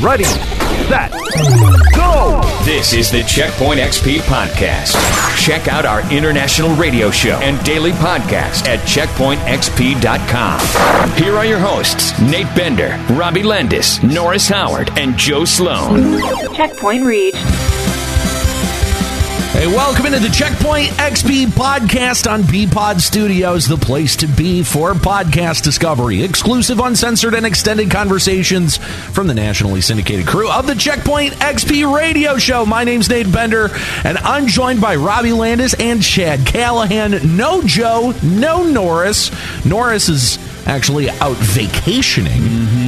Ready, set, go! This is the Checkpoint XP Podcast. Check out our international radio show and daily podcast at checkpointxp.com. Here are your hosts, Nate Bender, Robbie Landis, Norris Howard, and Joe Sloan. Checkpoint reached. Hey, welcome into the Checkpoint XP podcast on BPod Studios, the place to be for podcast discovery. Exclusive, uncensored, and extended conversations from the nationally syndicated crew of the Checkpoint XP radio show. My name's Nate Bender, and I'm joined by Robbie Landis and Chadd Callahan. No Joe, no Norris. Norris is actually out vacationing.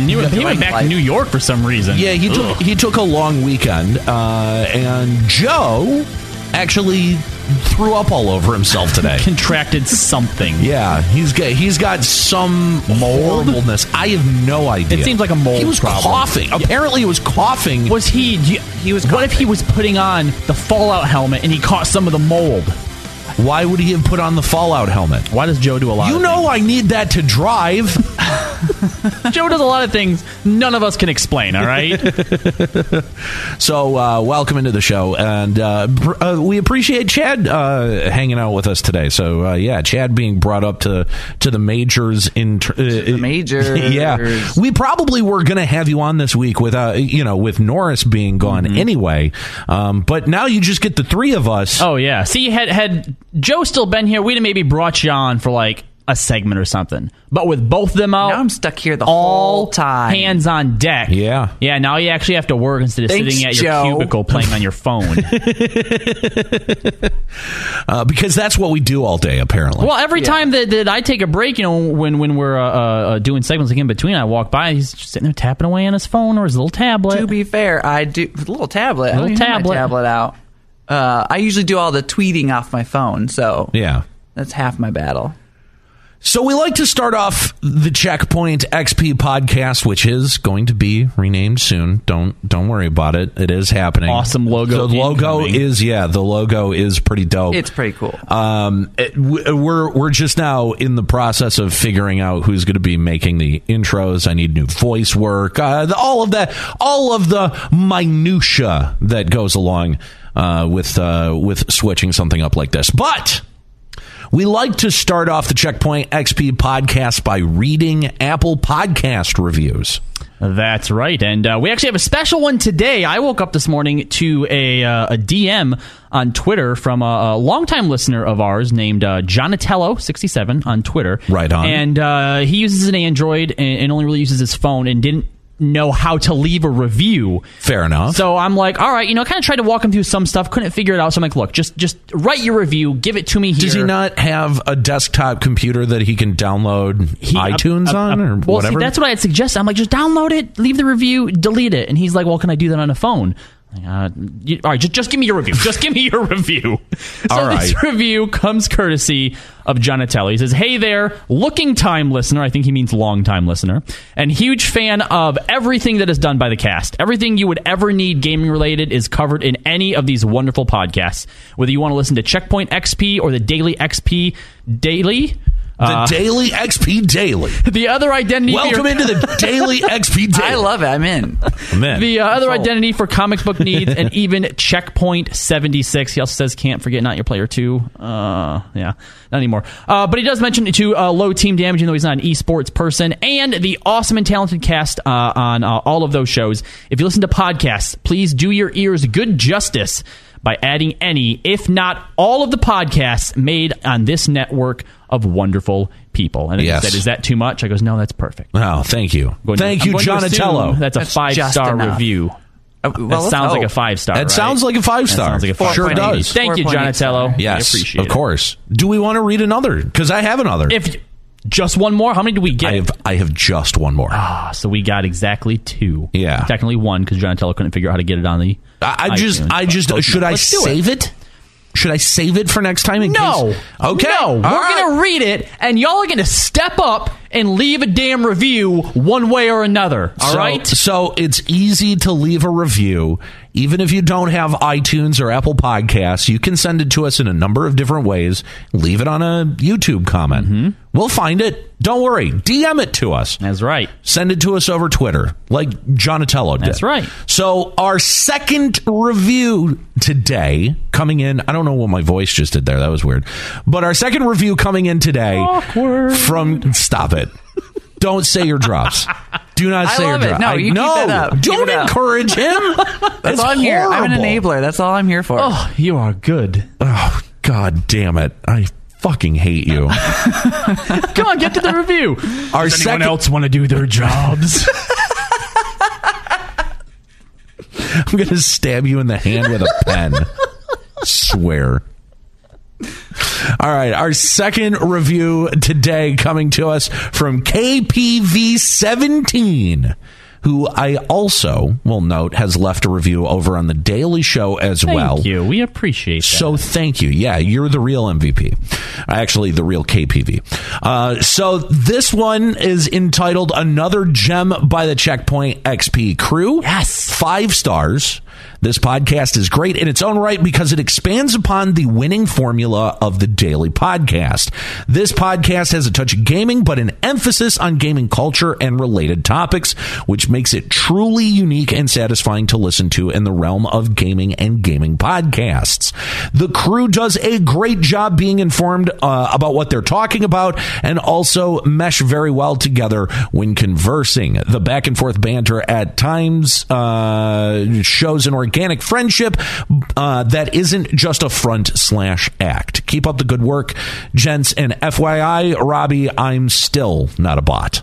He, went- he went back to New York for some reason. Yeah, he took he took a long weekend, uh, and Joe actually threw up all over himself today. contracted something. Yeah, he's got he's got some Mold? horribleness. I have no idea. It seems like a mold He was problem. coughing. Apparently, he was coughing. Was he? He was. What if he was putting on the Fallout helmet and he caught some of the mold? Why would he have put on the Fallout helmet? Why does Joe do a lot? You of know, I need that to drive. Joe does a lot of things none of us can explain. All right. So, uh, welcome into the show, and uh, pr- uh, we appreciate Chadd uh, hanging out with us today. So, uh, yeah, Chadd being brought up to to the majors in tr- uh, the majors. yeah, we probably were going to have you on this week with uh, you know with Norris being gone Mm-hmm. anyway, um, but now you just get the three of us. oh yeah. See, had had Joe still been here, we'd have maybe brought you on for like a segment or something. But with both of them out, Now I'm stuck here the all whole time. hands on deck. Yeah. Yeah. Now you actually have to work instead of Thanks, sitting at your Joe. cubicle playing on your phone. uh, because that's what we do all day, apparently. Well, every time that, that I take a break, you know, when when we're uh, uh, doing segments like in between, I walk by, he's just sitting there tapping away on his phone or his little tablet. To be fair, I do with a little tablet. I Little don't even have tablet. my tablet out. Uh, I usually do all the tweeting off my phone, so yeah. that's half my battle. So we like to start off the Checkpoint XP podcast, which is going to be renamed soon. Don't don't worry about it. It is happening. Awesome logo The logo incoming. is yeah. The logo is pretty dope. It's pretty cool. Um, it- we're we're just now in the process of figuring out who's going to be making the intros. I need new voice work. Uh, all of that, all of the minutia that goes along uh, with uh, with switching something up like this. But we like to start off the Checkpoint XP podcast by reading Apple Podcast reviews. That's right, and uh, we actually have a special one today. I woke up this morning to a, uh, a DM on Twitter from a, a longtime listener of ours named uh, Jonatello67 on Twitter. Right on. And uh, he uses an Android and, and only really uses his phone and didn't know how to leave a review. Fair enough. So I'm like, all right, you know, kind of tried to walk him through some stuff, couldn't figure it out. So I'm like, look, just just write your review, give it to me here. Does he not have a desktop computer that he can download He- iTunes uh, uh, on or well, whatever? See, that's what I had suggested. I'm like, just download it, leave the review, delete it. And he's like, well, can I do that on a phone? Uh, you- all right, just, just give me your review. Just give me your review. So All this review comes courtesy of Jonatello. He says, "Hey there, looking time listener. I think he means long time listener, and huge fan of everything that is done by the cast. Everything you would ever need gaming related is covered in any of these wonderful podcasts. Whether you want to listen to Checkpoint XP or the Daily XP Daily." The uh, Daily XP Daily. the other identity for Welcome your- into the Daily XP Daily. I love it. I'm in. Man. the uh, other Sold. identity for comic book needs and even checkpoint 76 he also says can't forget not your player 2 uh yeah not anymore uh, but he does mention to uh, low team damage even though he's not an esports person and the awesome and talented cast uh, on uh, all of those shows if you listen to podcasts please do your ears good justice by adding any if not all of the podcasts made on this network of wonderful people and Yes. he said is that too much i goes no that's perfect Oh, thank you. Going to- Thank I'm you, Jonatello. That's a That's five just star enough. review. Uh, That well, let's sounds like a five star. That right? sounds like a five That star. sounds like a five Sure star. does. Thank you, Jonatello. Yes, appreciate of it. course. Do we want to read another? Because I have another. If just one more, how many do we get? I have, I have just one more. Ah, so we got exactly two. Yeah. technically one because Jonatello couldn't figure out how to get it on the. I, I just. I just, should I let's save it? Should I save it for next time? In No. Case? Okay. No. We're right. gonna read it, and y'all are gonna step up and leave a damn review one way or another. All so, right. So it's easy to leave a review. Even if you don't have iTunes or Apple Podcasts, you can send it to us in a number of different ways. Leave it on a YouTube comment. Mm-hmm. We'll find it. Don't worry. DM it to us. That's right. Send it to us over Twitter, like Jonatello did. That's right. So, our second review today coming in, I don't know what my voice just did there. That was weird. But our second review coming in today Awkward. from, stop it. Don't say your drops. Do not I say your drops. No, you keep no, that up. Don't encourage him. That's all I'm here. I'm an enabler. That's all I'm here for. Oh, you are good. Oh, God damn it. I fucking hate you. Come on, get to the review. Our Does anyone second, else want to do their jobs? I'm going to stab you in the hand with a pen. Swear. All right, our second review today coming to us from KPV17, who I also will note has left a review over on the Daily Show as Thank well. Thank you. We appreciate that. So thank you. Yeah, you're the real MVP. Actually, the real KPV. Uh, so this one is entitled "Another Gem" by the Checkpoint XP crew. Yes. five stars. This podcast is great in its own right because it expands upon the winning formula of the daily podcast. This podcast has a touch of gaming, but an emphasis on gaming culture and related topics, which makes it truly unique and satisfying to listen to in the realm of gaming and gaming podcasts. The crew does a great job being informed uh, about what they're talking about and also mesh very well together when conversing. The back and forth banter at times uh, shows an organic friendship uh, that isn't just a front slash act. Keep up the good work, gents. And FYI, Robbie, I'm still not a bot.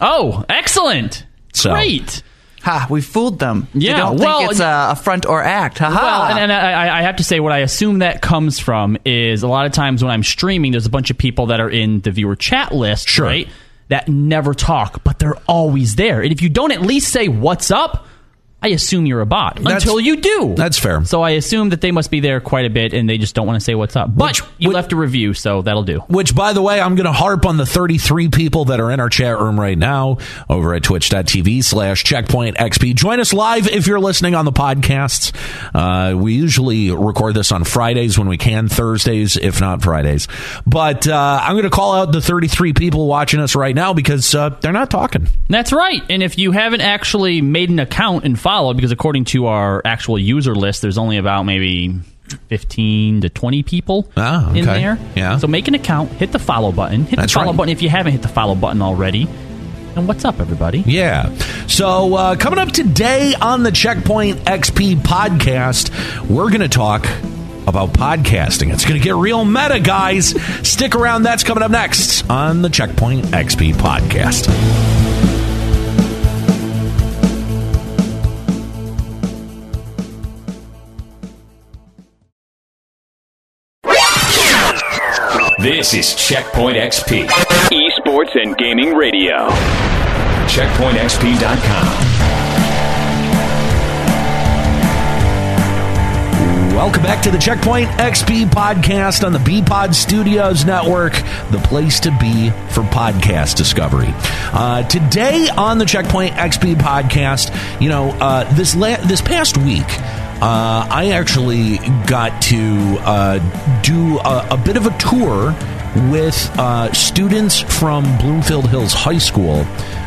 Oh, excellent. So- Great. Ha, we fooled them. Yeah, They don't well, think it's a, a front or act. Ha ha. Well, and, and I, I have to say, what I assume that comes from is a lot of times when I'm streaming, there's a bunch of people that are in the viewer chat list, Sure. right? That never talk, but they're always there. And if you don't at least say "What's up," I assume you're a bot That's- until you do. that's fair. So I assume that they must be there quite a bit, and they just don't want to say "What's up." But Which- you which- left a review, so that'll do. Which, by the way, I'm going to harp on the 33 people that are in our chat room right now over at twitch.tv slash checkpoint XP. Join us live if you're listening on the podcasts. Uh, we usually record this on Fridays when we can, Thursdays, if not Fridays. But uh, I'm going to call out the 33 people watching us right now because uh, they're not talking. That's right. And if you haven't actually made an account and followed, because according to our actual user list, there's only about maybe 15 to 20 people Ah, in there. Yeah. So make an account, hit the follow button, hit That's the follow right. button if you haven't hit the follow button already. And what's up, everybody? Yeah. So, uh, coming up today on the Checkpoint XP podcast, we're going to talk about podcasting. It's going to get real meta, guys. Stick around. That's coming up next on the Checkpoint XP podcast. This is Checkpoint XP. Esports and Gaming Radio. CheckpointXP.com. Welcome back to the Checkpoint XP podcast on the BPod Studios Network, the place to be for podcast discovery. Uh, today on the Checkpoint XP podcast, you know, uh, this la- this past week. Uh, I actually got to uh, do a, a bit of a tour with uh, students from Bloomfield Hills High School,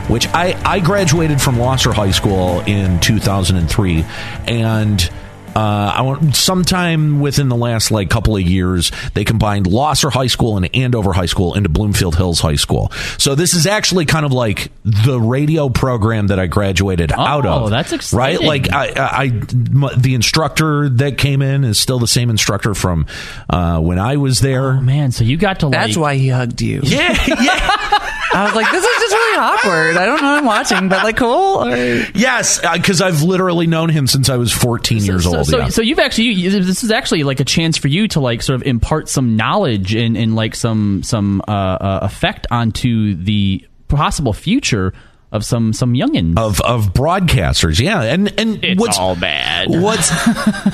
which I, I graduated from Lahser High School in 2003. And uh, I want sometime within the last like couple of years, they combined Lahser High School and Andover High School into Bloomfield Hills High School. So this is actually kind of like the radio program that I graduated out of. Oh, that's exciting. right. Like I, I, I- the instructor that came in is still the same instructor from uh, when I was there. Oh, man, so you got to like. That's why he hugged you. Yeah, yeah. I was like, this is just really awkward. I don't know what I'm watching, but like, cool. Or, yes, because I've literally known him since I was 14 years so, old. So, yeah. so you've actually you, this is actually like a chance for you to like sort of impart some knowledge and, and like some some uh, uh, effect onto the possible future of some some youngins. of of broadcasters. Yeah, and and It's what's all bad. What's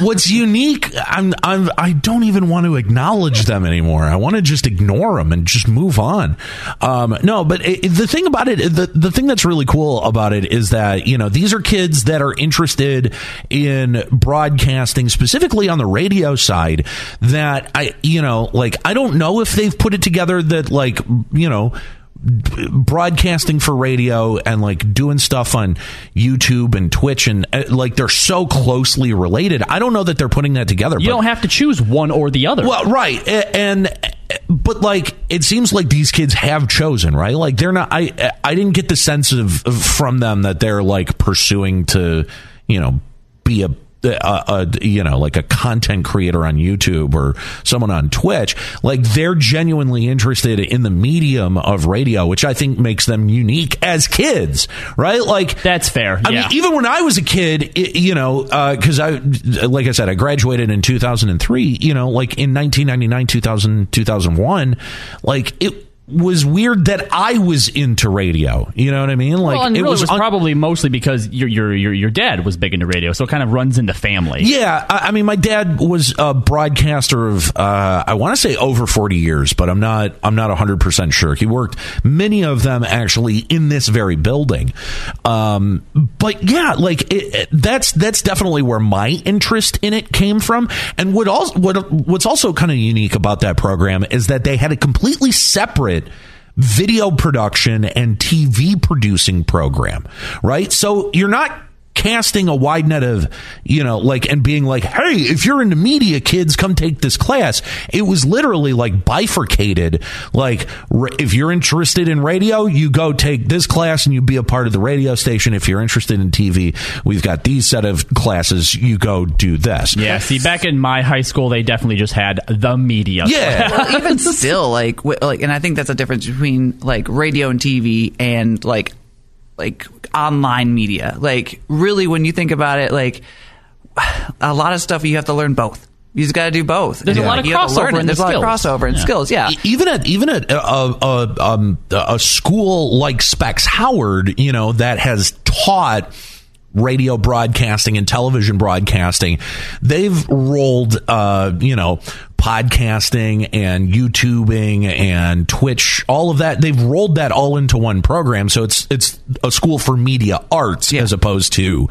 what's unique? I'm I'm I don't even want to acknowledge them anymore. I want to just ignore them and just move on. Um, no, but it, the thing about it, the the thing that's really cool about it is that you know these are kids that are interested in broadcasting, specifically on the radio side. That I you know like I don't know if they've put it together that like you know broadcasting for radio and like doing stuff on YouTube and Twitch and uh, like they're so closely related. I don't know that they're putting that together. you but- don't have to choose one or the other. well, right, and but like it seems like these kids have chosen right. Like they're not. I I didn't get the sense of- from them that they're like pursuing to you know be a. A, a uh, uh, you know like a content creator on YouTube or someone on Twitch like they're genuinely interested in the medium of radio which I think makes them unique as kids right like That's fair. I yeah. mean, even when I was a kid, it, you know, uh, because I, like I said, I graduated in 2003. You know, like in 1999, 2000, 2001, like it was weird that I was into radio. You know what I mean? Like well, and it really was, was, un- probably mostly because your your your your dad was big into radio, so it kind of runs into family. Yeah, I, I mean, my dad was a broadcaster of uh, I want to say over forty years, but I'm not I'm not hundred percent sure. He worked many of them actually in this very building. Um, but yeah, like it, it- that's that's definitely where my interest in it came from. And what also what what's also kind of unique about that program is that they had a completely separate video production and TV producing program, right? So you're not casting a wide net of, you know, like, and being like, hey, if you're into media, kids, come take this class. It was literally like bifurcated. Like, r- if you're interested in radio, you go take this class and you be a part of the radio station. If you're interested in TV, we've got these set of classes. You go do this. Yeah, see, back in my high school, they definitely just had the media. Yeah. well, even still, like, wi- like, and I think that's a difference between like radio and TV and like, like online media. Like, really, when you think about it, like, a lot of stuff you have to learn both. You just got to do both. There's a lot of You have to learn crossover it. There's the a lot of crossover and Yeah. skills. Yeah. even at even at a, a, um, a school like Specs Howard, you know, that has taught radio broadcasting and television broadcasting, they've rolled, uh, you know, podcasting and YouTubing and Twitch, all of that. They've rolled that all into one program. So it's it's a school for media arts as opposed to,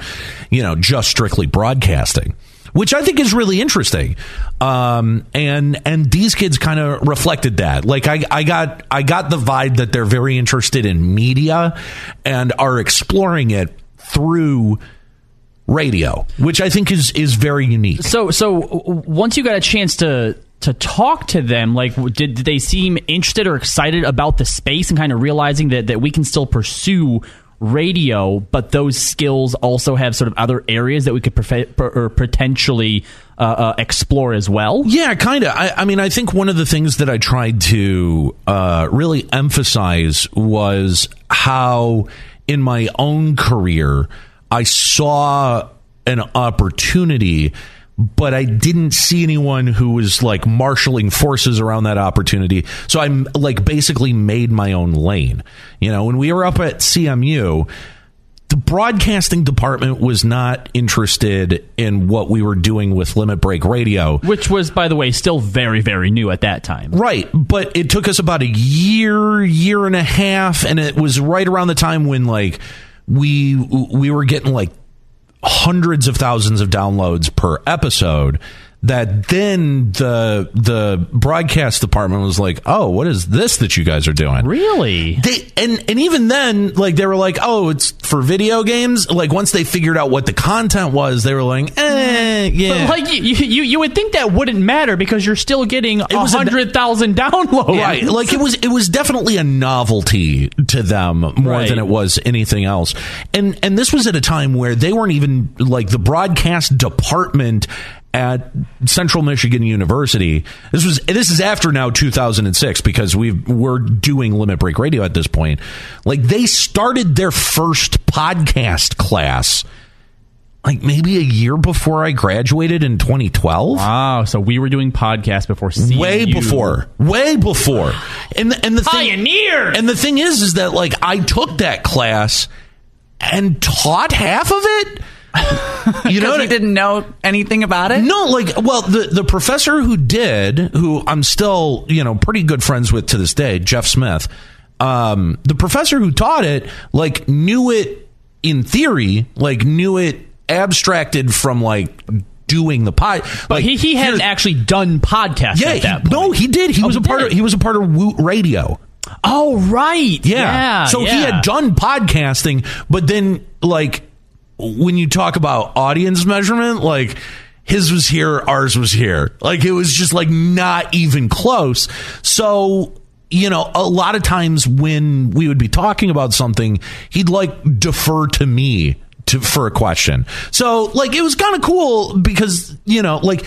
you know, just strictly broadcasting which I think is really interesting. Um, and and these kids kind of reflected that. Like I, I got I got the vibe that they're very interested in media and are exploring it through radio, which I think is is very unique. So, so once you got a chance to to talk to them, like, did, did they seem interested or excited about the space and kind of realizing that that we can still pursue radio, but those skills also have sort of other areas that we could or potentially uh, uh, explore as well? Yeah, kind of. I, I mean, I think one of the things that I tried to uh, really emphasize was how, in my own career, I saw an opportunity, but I didn't see anyone who was like marshaling forces around that opportunity. So I'm like basically made my own lane. You know, when we were up at CMU, the broadcasting department was not interested in what we were doing with Limit Break Radio. Which was, by the way, still very, very new at that time. Right, but it took us about a year, year and a half, and it was right around the time when like we we were getting like hundreds of thousands of downloads per episode. That then the the broadcast department was like, oh, what is this that you guys are doing? Really? They and and even then, like they were like, oh, it's for video games. Like once they figured out what the content was, they were like, eh, yeah. But like you, you, you would think that wouldn't matter because you're still getting a hundred thousand downloads. Right. Like it was it was definitely a novelty to them more Right. than it was anything else. And and this was at a time where they weren't even like the broadcast department at Central Michigan University. This was this is after now 2006 because we we're doing Limit Break Radio at this point. Like they started their first podcast class like maybe a year before I graduated in 2012. Wow, so we were doing podcasts before CMU. way before way before and the, and the thing and the thing is is that like i took that class and taught half of it you know he didn't know anything about it. no like well the the professor who did who i'm still you know pretty good friends with to this day jeff smith um the professor who taught it like knew it in theory like knew it abstracted from like doing the pod But like he, he hadn't actually done podcasts yeah at he- that point. no he did he Oh, was a part did? of he was a part of woot radio Oh, right. Yeah. Yeah. so he had done podcasting, but then like when you talk about audience measurement, like his was here, ours was here. Like it was just like not even close. So you know, a lot of times when we would be talking about something, he'd like defer to me to for a question. So like it was kind of cool because you know like.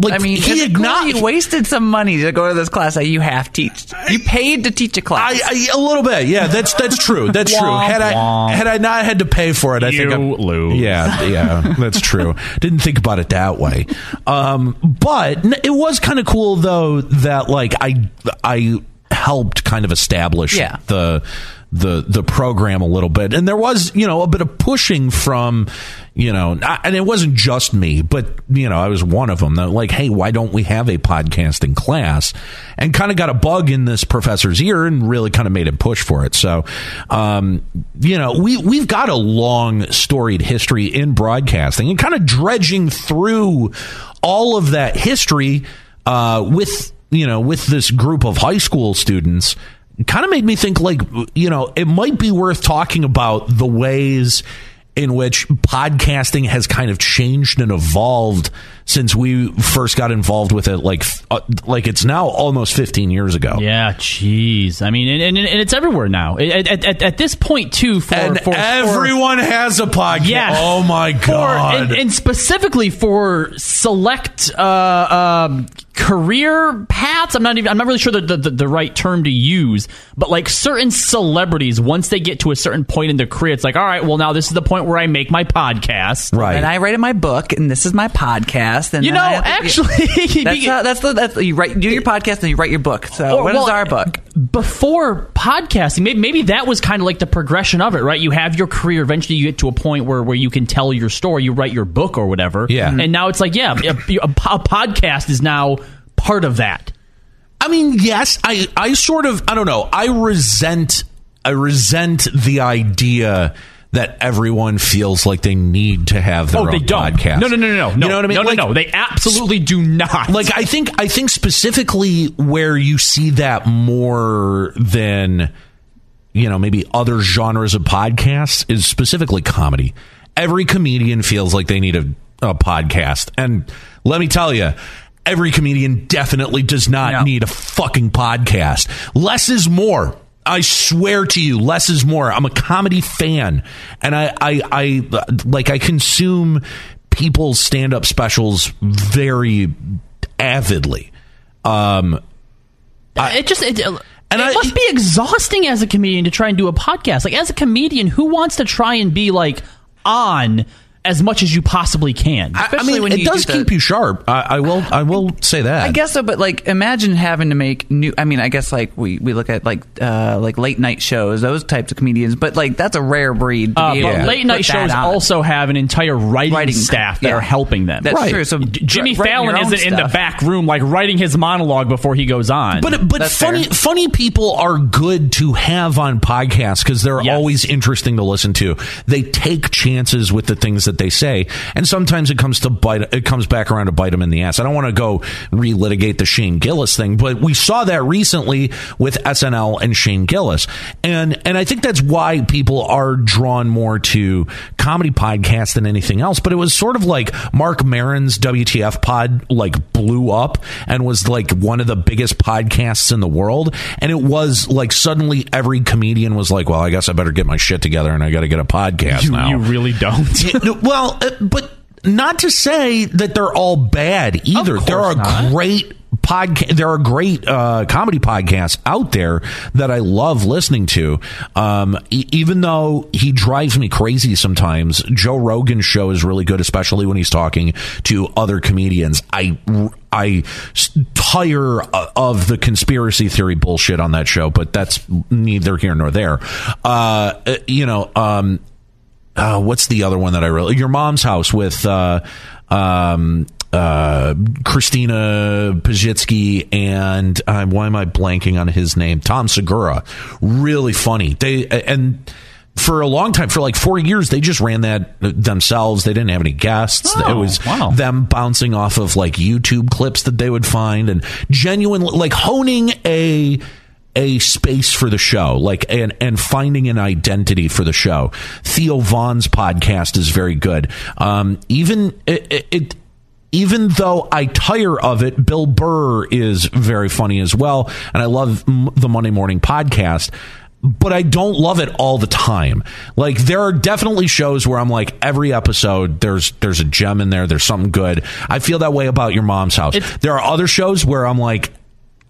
Like I mean, he it's cool acknowledged, you wasted some money to go to this class that you have teach. You paid to teach a class. I, I, a little bit, yeah. That's that's true. That's true. Had I had I not had to pay for it, I think You I'm, lose. Yeah, yeah, that's true. Didn't think about it that way. Um, but it was kind of cool though that like I I helped kind of establish Yeah. the the the program a little bit, and there was you know a bit of pushing from you know, not- and it wasn't just me, but you know I was one of them. That like, hey, why don't we have a podcasting class? And kind of got a bug in this professor's ear, and really kind of made him push for it. So, um, you know, we we've got a long storied history in broadcasting, and kind of dredging through all of that history uh, with you know with this group of high school students kind of made me think like you know it might be worth talking about the ways in which podcasting has kind of changed and evolved since we first got involved with it like uh, like it's now almost 15 years ago Yeah, jeez. I mean, and, and, and it's everywhere now. At, at, at, at this point, too, for and for, for- everyone has a podcast Yeah. oh my For- god and, and specifically for select uh, um, career paths. I'm not even. I'm not really sure the, the the right term to use, but like certain celebrities, once they get to a certain point in their career, it's like, all right, well, now this is the point where I make my podcast. right and I write in my book, and this is my podcast. And You know, I have to- actually, that's, uh, that's the that's you write do your podcast and you write your book. So Or- what is well, our book? before podcasting maybe, maybe that was kind of like the progression of it right you have your career eventually you get to a point where, where you can tell your story you write your book or whatever Yeah. and now it's like yeah a, a, a podcast is now part of that I mean, yes, I, I sort of, I don't know, I resent, I resent the idea that everyone feels like they need to have their oh own they don't podcast. no no no no no You know what I mean? no Like- no no they absolutely do not Like, I think, I think specifically where you see that more than, you know, maybe other genres of podcasts is specifically comedy. Every comedian feels like they need a, a podcast. And let me tell you, every comedian definitely does not No. need a fucking podcast. Less is more. I swear to you, less is more. I'm a comedy fan, and I, I, I like I consume people's stand-up specials very avidly. Um, it just it, And it I- must be exhausting as a comedian to try and do a podcast like as a comedian who wants to try and be like on as much as you possibly can I, I mean, when it does do the- keep you sharp. I, I will, I will say that. I guess so, but like, imagine having to make new. I mean, I guess like we, we look at like uh, like late night shows, those types of comedians, but like that's a rare breed. To Uh, be but able to late night put shows also have an entire writing, Writing staff that yeah. are helping them. That's Right. true. So Jimmy writing your Fallon isn't in the back room like writing his monologue before he goes on. But but That's funny fair. funny people are good to have on podcasts because they're Yes. always interesting to listen to. They take chances with the things that they say, and sometimes it comes to bite. It comes back around to bite them in the ass. I don't want to go relitigate the Shane Gillis thing, but we saw that recently with SNL and Shane Gillis, and and I think that's why people are drawn more to comedy podcasts than anything else. But it was sort of like Marc Maron's WTF pod like blew up and was like one of the biggest podcasts in the world. And it was like suddenly every comedian was like, well, I guess I better get my shit together and I got to get a podcast you, now. you really don't. Yeah, well, uh, but not to say that they're all bad either. There are not. great podcast. There are great uh, comedy podcasts out there that I love listening to. Um, e- even though he drives me crazy sometimes, Joe Rogan's show is really good, especially when he's talking to other comedians. I I tire uh, of the conspiracy theory bullshit on that show, but that's neither here nor there. Uh, uh, you know, um, uh, what's the other one that I really? Your mom's house with uh, um, uh, Christina Pazsitzky and uh, why am I blanking on his name? Tom Segura. Really funny. They and. For a long time, for like four years, they just ran that themselves. They didn't have any guests. Oh, it was wow. them bouncing off of like YouTube clips that they would find and genuine, like honing a a space for the show, like and and finding an identity for the show. Theo Von's podcast is very good. Um, even it, it, even though I tire of it, Bill Burr is very funny as well, and I love m- the Monday Morning Podcast. But I don't love it all the time. Like there are definitely shows where I'm like every episode there's there's a gem in there, there's something good. I feel that way about your mom's house. It's- there are other shows where I'm like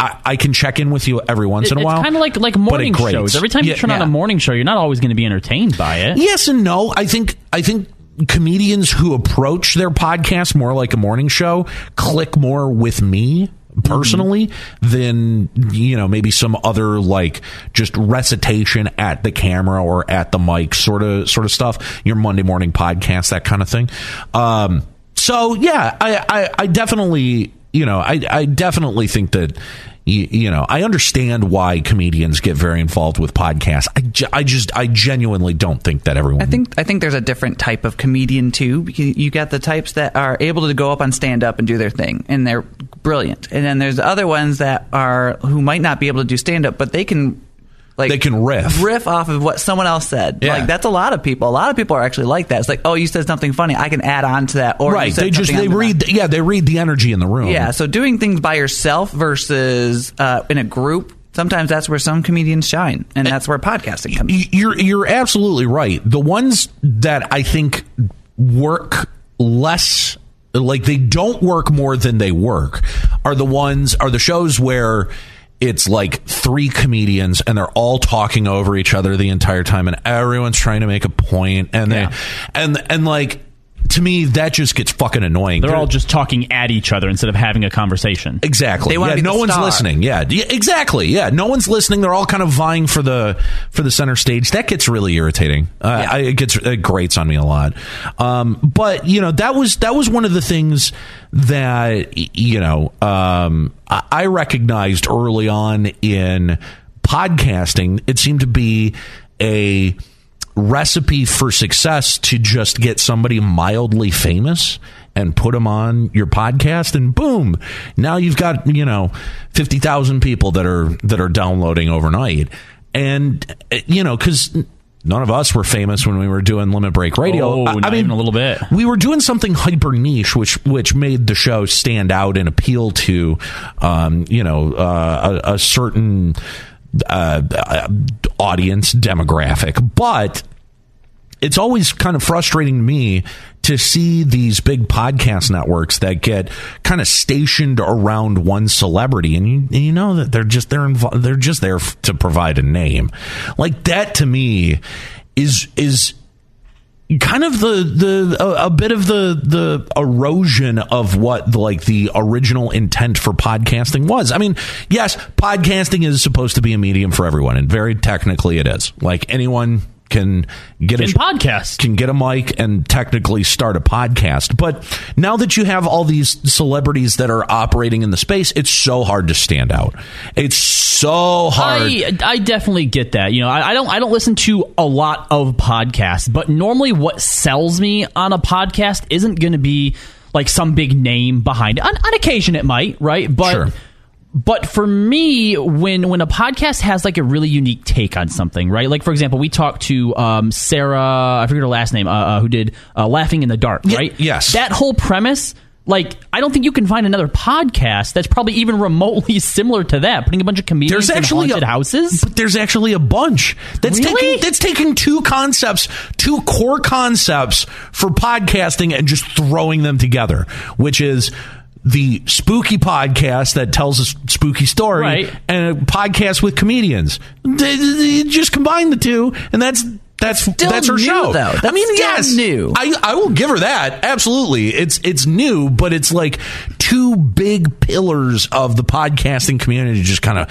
I, I can check in with you every once in a while. it's kind of like like it morning shows. Every time you Yeah, turn on a morning show, you're not always going to be entertained by it. Yes and no. I think I think comedians who approach their podcast more like a morning show click more with me personally than you know maybe some other like just recitation at the camera or at the mic sort of sort of stuff your monday morning podcast that kind of thing um so yeah i i, I definitely you know i i definitely think that you, you know, I understand why comedians get very involved with podcasts. I, ju- I just, I genuinely don't think that everyone. I think I think there's a different type of comedian too. because You got the types that are able to go up on stand up and do their thing, and they're brilliant. And then there's the other ones that are who might not be able to do stand up, but they can like They can riff. riff off of what someone else said. Yeah. Like that's a lot of people. A lot of people are actually like that. It's like, oh, you said something funny, I can add on to that. Or you right. They just they read. Yeah, they read the energy in the room. Yeah, so doing things by yourself versus uh, in a group, sometimes that's where some comedians shine, and that's where podcasting comes. You're you're absolutely right. The ones that I think work less like they don't work more than they work are the ones are the shows where it's like three comedians and they're all talking over each other the entire time and everyone's trying to make a point and they Yeah. and and like to me that just gets fucking annoying. They're They're- all just talking at each other instead of having a conversation. Exactly. They wanna yeah, be no one's star. listening. Yeah. Yeah, exactly. Yeah, no one's listening. They're all kind of vying for the for the center stage. That gets really irritating. Uh, Yeah. I, it gets it grates on me a lot. Um, but you know that was that was one of the things that y- you know um, I, I recognized early on in podcasting. It seemed to be a recipe for success to just get somebody mildly famous and put them on your podcast and boom now you've got you know 50,000 people that are that are downloading overnight and you know cuz none of us were famous when we were doing limit break radio Oh, not even a little bit. we were doing something hyper niche, which which made the show stand out and appeal to, um, you know, uh, a, a certain uh, uh, audience demographic. But it's always kind of frustrating to me to see these big podcast networks that get kind of stationed around one celebrity and you, and you know that they're just they're they're just there f- to provide a name like that to me is is kind of the the a, a bit of the the erosion of what like the original intent for podcasting was. I mean, yes, podcasting is supposed to be a medium for everyone, and very technically it is. Like anyone can get a podcast. can get a mic and technically start a podcast. But now that you have all these celebrities that are operating in the space, it's so hard to stand out. It's so hard. I I definitely get that. You know, I, I don't I don't listen to a lot of podcasts, but normally what sells me on a podcast isn't going to be like some big name behind it. On, on occasion, it might, right? But Sure. But for me, when when a podcast has like a really unique take on something, right? Like for example, we talked to um, Sarah, I forget her last name, uh, uh, who did uh, Laughing in the Dark, right? yes. That whole premise. Like, I don't think you can find another podcast that's probably even remotely similar to that. Putting a bunch of comedians There's in actually haunted a, houses. but there's actually a bunch that's Really? taking that's taking two concepts, two core concepts for podcasting and just throwing them together, which is the spooky podcast that tells a spooky story Right. and a podcast with comedians. They- they just combine the two, and that's that's that's her new, show. though. I mean, That's yes, new. I I will give her that. Absolutely, it's it's new, but it's like two big pillars of the podcasting community just kind of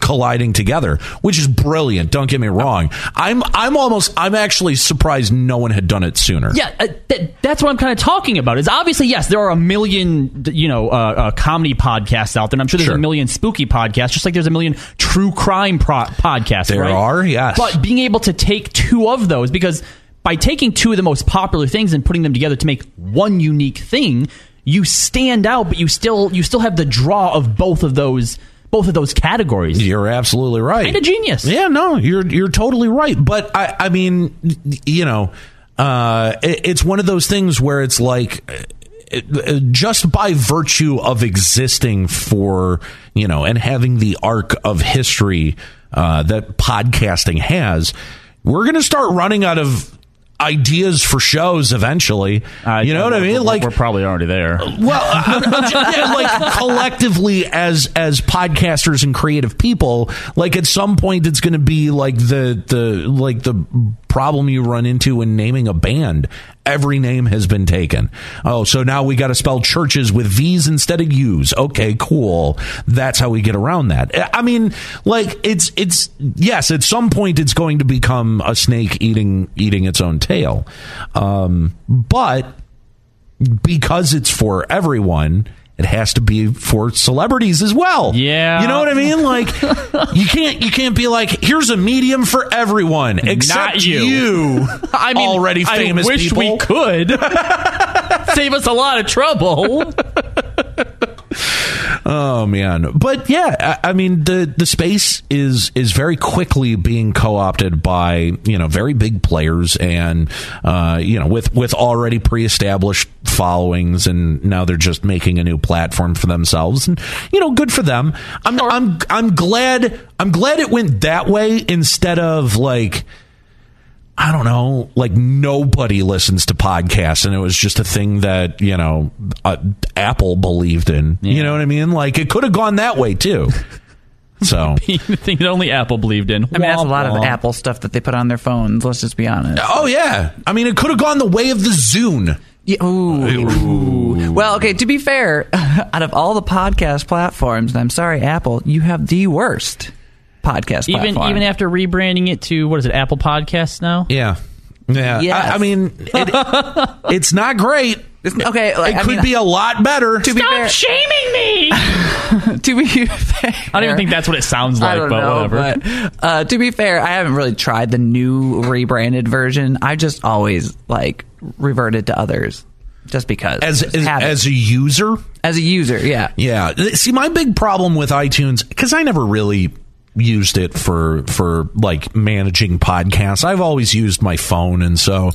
colliding together, which is brilliant. Don't get me wrong. I'm I'm almost I'm actually surprised no one had done it sooner. Yeah, uh, th- that's what I'm kind of talking about. Is obviously yes, there are a million you know uh, uh, comedy podcasts out there. and I'm sure there's Sure. a million spooky podcasts, just like there's a million true crime pro- podcasts. There right? are, yes. But being able to take two of those because by taking two of the most popular things and putting them together to make one unique thing, you stand out, but you still you still have the draw of both of those both of those categories. You're absolutely right. Kinda genius. Yeah, no, you're you're totally right. But I, I mean, you know, uh, it, it's one of those things where it's like. uh, uh, Just by virtue of existing for you know and having the arc of history uh, that podcasting has, we're going to start running out of ideas for shows eventually. you know what I mean? Like we're probably already there. well, I'm, I'm yeah, like collectively as as podcasters and creative people, like at some point it's going to be like the the like the problem you run into in naming a band. Every name has been taken. Oh, so now we got to spell churches with V's instead of U's. Okay, cool. That's how we get around that. I mean, like it's it's yes, at some point it's going to become a snake eating eating its own tail. Um, but because it's for everyone, it has to be for celebrities as well. Yeah. you know what I mean. Like you can't you can't be like here's a medium for everyone except you. you. I mean, already famous I wish people. we could save us a lot of trouble. Oh man, but yeah, I, I mean the the space is is very quickly being co opted by you know very big players and uh, you know with with already pre established followings, and now they're just making a new platform for themselves, and you know good for them. I'm I'm I'm glad I'm glad it went that way instead of like. I don't know, like nobody listens to podcasts, and it was just a thing that you know uh, Apple believed in. You know what I mean? Like it could have gone that way too. So, the thing that only Apple believed in. I mean, that's a lot of Wah, the wah. Apple stuff that they put on their phones. Let's just be honest. oh yeah, I mean, it could have gone the way of the Zune. Yeah, ooh. Well, okay. To be fair, out of all the podcast platforms, and I'm sorry, Apple, you have the worst podcast Even platform. even after rebranding it to what is it? Apple Podcasts now. Yeah, yeah. Yes. I, I mean, it, it's not great. It's- okay, like, it I could mean, be a lot better. to be fair, shaming me. to be fair, I don't even think that's what it sounds like, I don't but know, whatever. but uh, to be fair, I haven't really tried the new rebranded version. I just always like reverted to others, just because as Just as, as a user, as a user, yeah. Yeah. See, my big problem with iTunes because I never really used it for for like managing podcasts. I've always used my phone, and so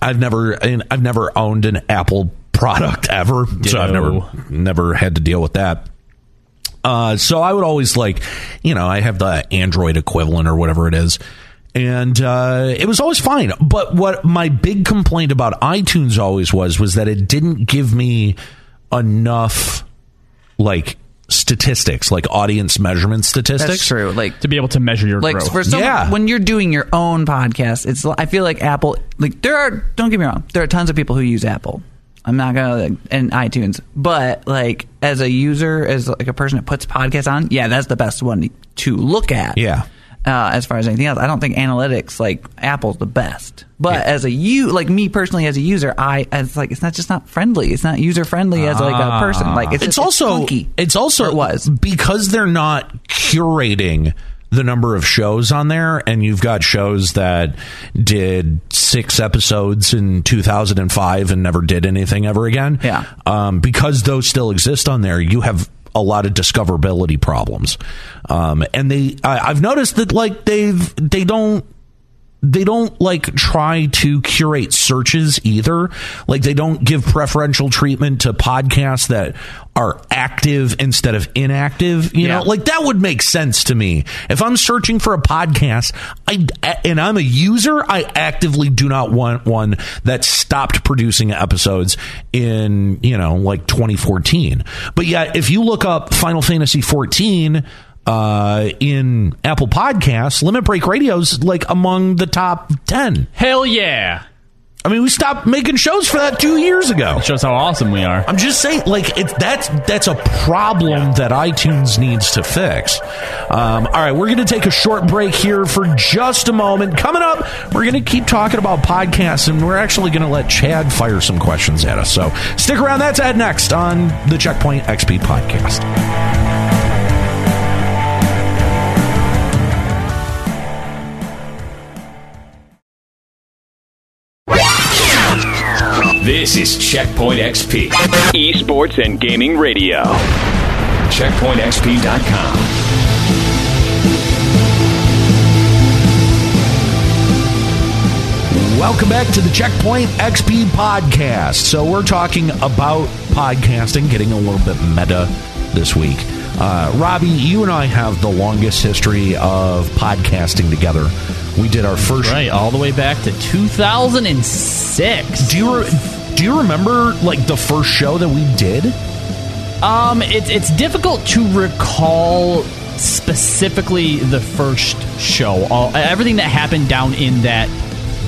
I've never I've never owned an Apple product ever. So I've never never had to deal with that. Uh, so I would always like, you know, I have the Android equivalent or whatever it is. And uh, it was always fine. But what my big complaint about iTunes always was, was that it didn't give me enough, like, statistics, like audience measurement statistics. That's true. Like to be able to measure your like growth. for some, Yeah. when you're doing your own podcast, it's I feel like Apple. Like there are don't get me wrong, there are tons of people who use Apple. I'm not gonna like, and iTunes, but like as a user, as like a person that puts podcasts on, yeah, that's the best one to look at. Yeah. Uh, as far as anything else, I don't think analytics like Apple's the best. But Yeah. as a you, like me personally, as a user, I as like it's not just not friendly. It's not user friendly as like a person. Like it's, it's just- also clunky. it's also it was because they're not curating the number of shows on there and you've got shows that did six episodes in 2005 and never did anything ever again Yeah. um, because those still exist on there you have a lot of discoverability problems. Um, and they I, i've noticed that like they've they don't they don't like try to curate searches either. Like they don't give preferential treatment to podcasts that are active instead of inactive. You Yeah. know, like that would make sense to me. If I'm searching for a podcast, I and I'm a user, I actively do not want one that stopped producing episodes in you know like 2014. But yet, if you look up Final Fantasy 14 uh, in Apple Podcasts, Limit Break Radio's like among the top 10. Hell yeah! I mean, we stopped making shows for that two years ago. Shows how awesome we are. I'm just saying, like it's that's that's a problem that iTunes needs to fix. Um, all right, we're going to take a short break here for just a moment. Coming up, we're going to keep talking about podcasts, and we're actually going to let Chadd fire some questions at us. So stick around. That's at next on the Checkpoint XP podcast. This is Checkpoint XP. Esports and Gaming Radio. CheckpointXP.com. Welcome back to the Checkpoint XP podcast. So we're talking about podcasting, getting a little bit meta this week. Uh, Robbie, you and I have the longest history of podcasting together. We did our first. Right, all the way back to 2006. Do you re- do you remember like the first show that we did? Um, it's it's difficult to recall specifically the first show. All everything that happened down in that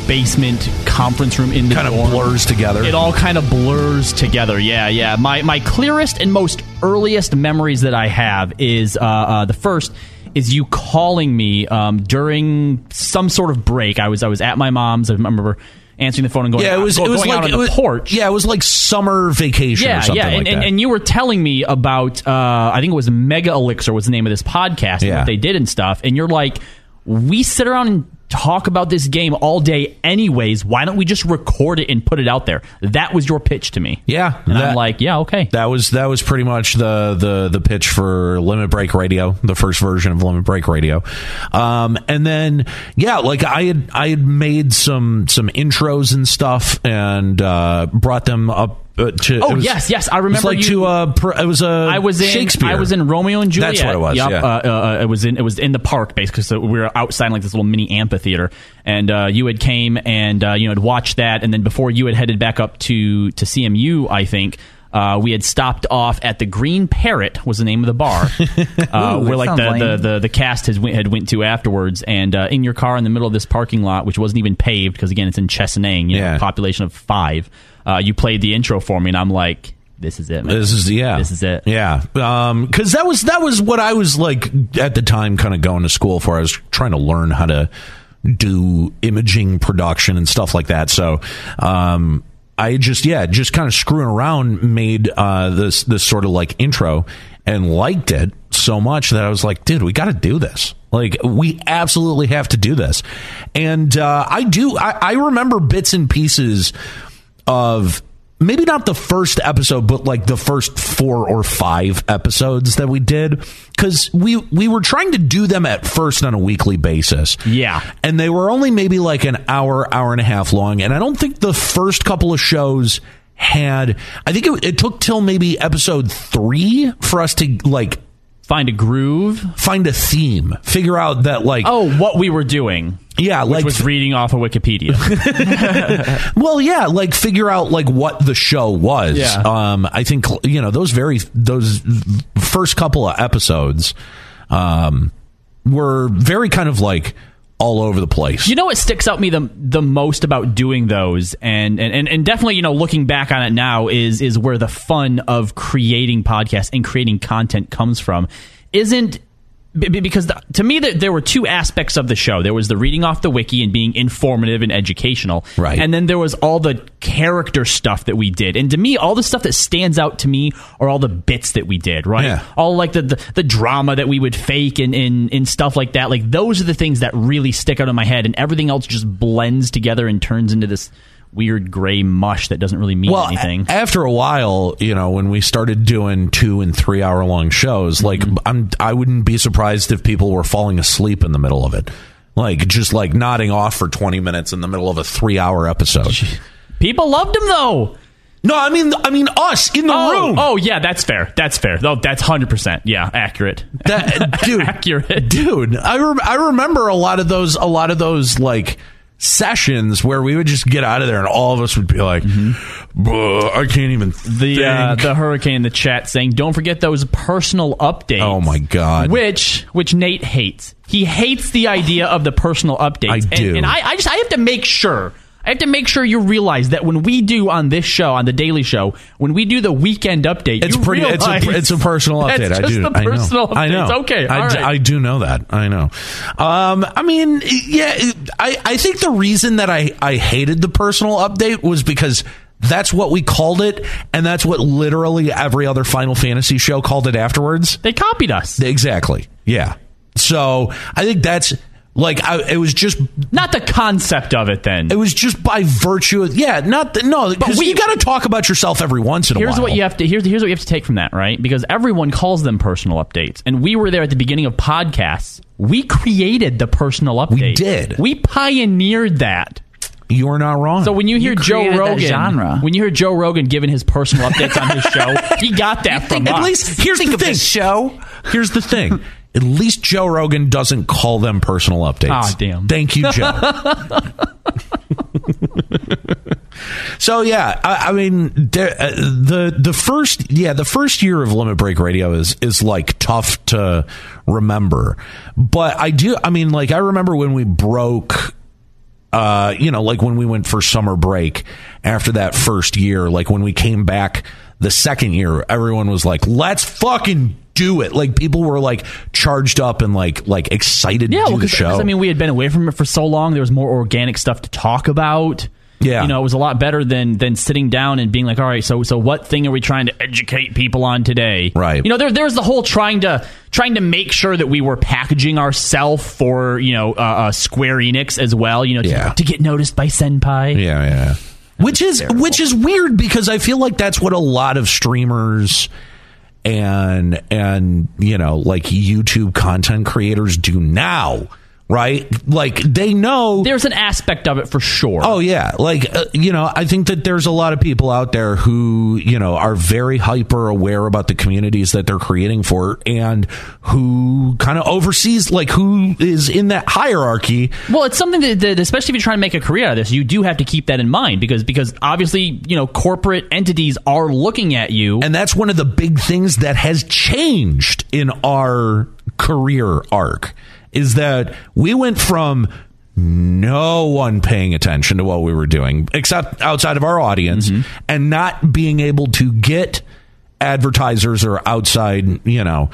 basement conference room in the Kind of dorm. blurs together. It all kind of blurs together. Yeah, yeah. My my clearest and most earliest memories that I have is uh, uh, the first is you calling me um, during some sort of break. I was I was at my mom's. I remember answering the phone and going. yeah, it was. out, It was going like out on it the was, porch. Yeah, it was like summer vacation Yeah, or something yeah, like and, and, that. and you were telling me about, uh, I think it was Mega Elixir was the name of this podcast, and what they did and stuff, and you're like, we sit around and talk about this game all day anyways. Why don't we just record it and put it out there? That was your pitch to me. Yeah, and that- I'm like, yeah, okay. That was that was pretty much the the the pitch for Limit Break Radio, the first version of Limit Break Radio. Um, and then yeah, like I had I had made some some intros and stuff and uh, brought them up uh, to. Oh, was- yes, yes, I it was remember like you- to uh, pr- it was a I was in Shakespeare. I was in Romeo and Juliet. That's what it was, Yep. yeah. Uh, uh, it was in it was in the park basically. So we were outside like this little mini amphitheater, and uh, you had came and uh, you know had watched that, and then before you had headed back up to to CMU, I think. Uh, we had stopped off at the Green Parrot was the name of the bar, uh, Ooh, where like the, the, the the cast has went, had went to afterwards, and uh, in your car in the middle of this parking lot, which wasn't even paved because again it's in Chesaning, you know, population of five. Uh, you played the intro for me, and I'm like, this is it. Man. This is yeah. This is it. Yeah, because that was that was what I was like at the time, kind of going to school for. I was trying to learn how to do imaging production and stuff like that. So, um, I just yeah, just kind of screwing around made uh, this this sort of like intro and liked it so much that I was like, dude, we got to do this. Like, we absolutely have to do this. And uh, I do. I, I remember bits and pieces of maybe not the first episode but like the first four or five episodes that we did because we we were trying to do them at first on a weekly basis Yeah. and they were only maybe like an hour hour and a half long and i don't think the first couple of shows had i think it, it took till maybe episode three for us to like Find a groove. find a theme figure out that like Oh, what we were doing. yeah Which like was reading off of Wikipedia. Well, yeah, like figure out like what the show was. Yeah. Um, I think you know those very those first couple of episodes, um, were very kind of like all over the place. you know what sticks out me the the most about doing those and, and and definitely you know looking back on it now is is where the fun of creating podcasts and creating content comes from isn't because the, to me there, there were two aspects of the show. There was the reading off the wiki and being informative and educational. Right. and then there was all the character stuff that we did. And to me all the stuff that stands out to me are all the bits that we did right? Yeah. all like the, the the drama that we would fake and, and and stuff like that. Like those are the things that really stick out in my head and everything else just blends together and turns into this weird gray mush that doesn't really mean well, anything a- after a while, you know, when we started doing two and three hour long shows, like Mm-hmm. I'm, I wouldn't be surprised if people were falling asleep in the middle of it like just like nodding off for 20 minutes in the middle of a three hour episode. People loved him though. No, I mean, I mean us in the oh, room. Oh yeah, that's fair. That's fair. Oh, that's hundred percent. Yeah, accurate. That, dude, accurate, dude. I rem- I remember a lot of those, a lot of those like sessions where we would just get out of there and all of us would be like, "Buh, I can't even The uh, the hurricane in the chat saying, "Don't forget those personal updates." Oh, my God. Which which Nate hates. He hates the idea of the personal updates. I And- do. and, I, I just I have to make sure. I have to make sure you realize that when we do on this show, on the Daily Show, when we do the weekend update, it's pretty. It's a it's a personal update. I do. I know. I know. updates. Okay, I, all d- right. I do know that. I know. Um, I mean, yeah. I I think the reason that I I hated the personal update was because. That's what we called it, and that's what literally every other Final Fantasy show called it afterwards. they copied us. Exactly. Yeah. So I think that's like I, it was just Not the concept of it. Then it was just by virtue of yeah not the, no because we- you got to talk about yourself every once in a Here's while. what you have to here's here's what you have to take from that, right? Because everyone calls them personal updates, and we were there at the beginning of podcasts. We created the personal update. We did. We pioneered that. You are not wrong. So when you hear You Joe Rogan, genre. when you hear Joe Rogan giving his personal updates on his show, he got that from at us. At least here's Think the of thing. this show. Here's the thing. At least Joe Rogan doesn't call them personal updates. Ah, damn. Thank you, Joe. so yeah, I, I mean, there, uh, the the first yeah the first year of Limit Break Radio is is like tough to remember, but I do. I mean, like I remember when we broke uh, you know, like when we went for summer break after that first year, like when we came back the second year, everyone was like, let's fucking do it. Like people were like charged up and like, like excited yeah, to do well, the show. I mean, we had been away from it for so long. There was more organic stuff to talk about. Yeah. you know, it was a lot better than than sitting down and being like, all right, so so what thing are we trying to educate people on today? Right. You know, there there was the whole trying to trying to make sure that we were packaging ourselves for you know uh, uh, Square Enix as well. You know, to, Yeah. to get noticed by Senpai. Yeah, yeah. Which is which is weird because I feel like that's what a lot of streamers and and you know like YouTube content creators do now, right? Like they know There's an aspect of it for sure. Oh yeah, like uh, you know, I think that there's a lot of people out there who you know are very hyper aware about the communities that they're creating for, and who kind of oversees like who is in that hierarchy. Well, it's something that, that, especially if you're trying to make a career out of this, you do have to keep that in mind because because obviously you know corporate entities are looking at you. And that's one of the big things that has changed in our career arc is that we went from no one paying attention to what we were doing except outside of our audience mm-hmm. and not being able to get advertisers or outside, you know,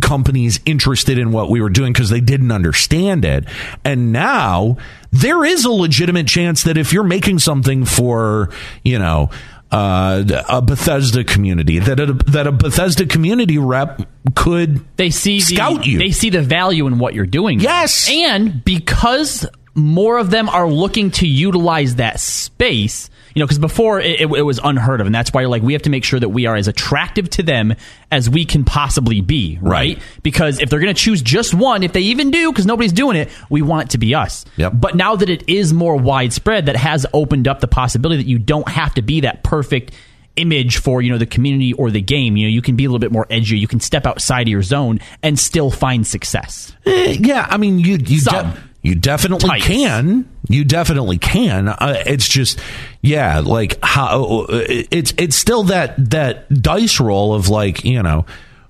companies interested in what we were doing because they didn't understand it. And now there is a legitimate chance that if you're making something for, you know, uh, a Bethesda community, that a, that a Bethesda community rep could they see the, scout you. They see the value in what you're doing. Yes. and because more of them are looking to utilize that space. You know, because before it, it, it was unheard of, and that's why you're like we have to make sure that we are as attractive to them as we can possibly be, right? Right. Because if they're going to choose just one, if they even do, because nobody's doing it, we want it to be us. Yep. But now that it is more widespread, that has opened up the possibility that you don't have to be that perfect image for you know the community or the game. You know, you can be a little bit more edgy. You can step outside of your zone and still find success. Eh, yeah, I mean, you you de- you definitely Types. can. You definitely can. Uh, it's just, yeah, like how it's it's still that that dice roll of like you know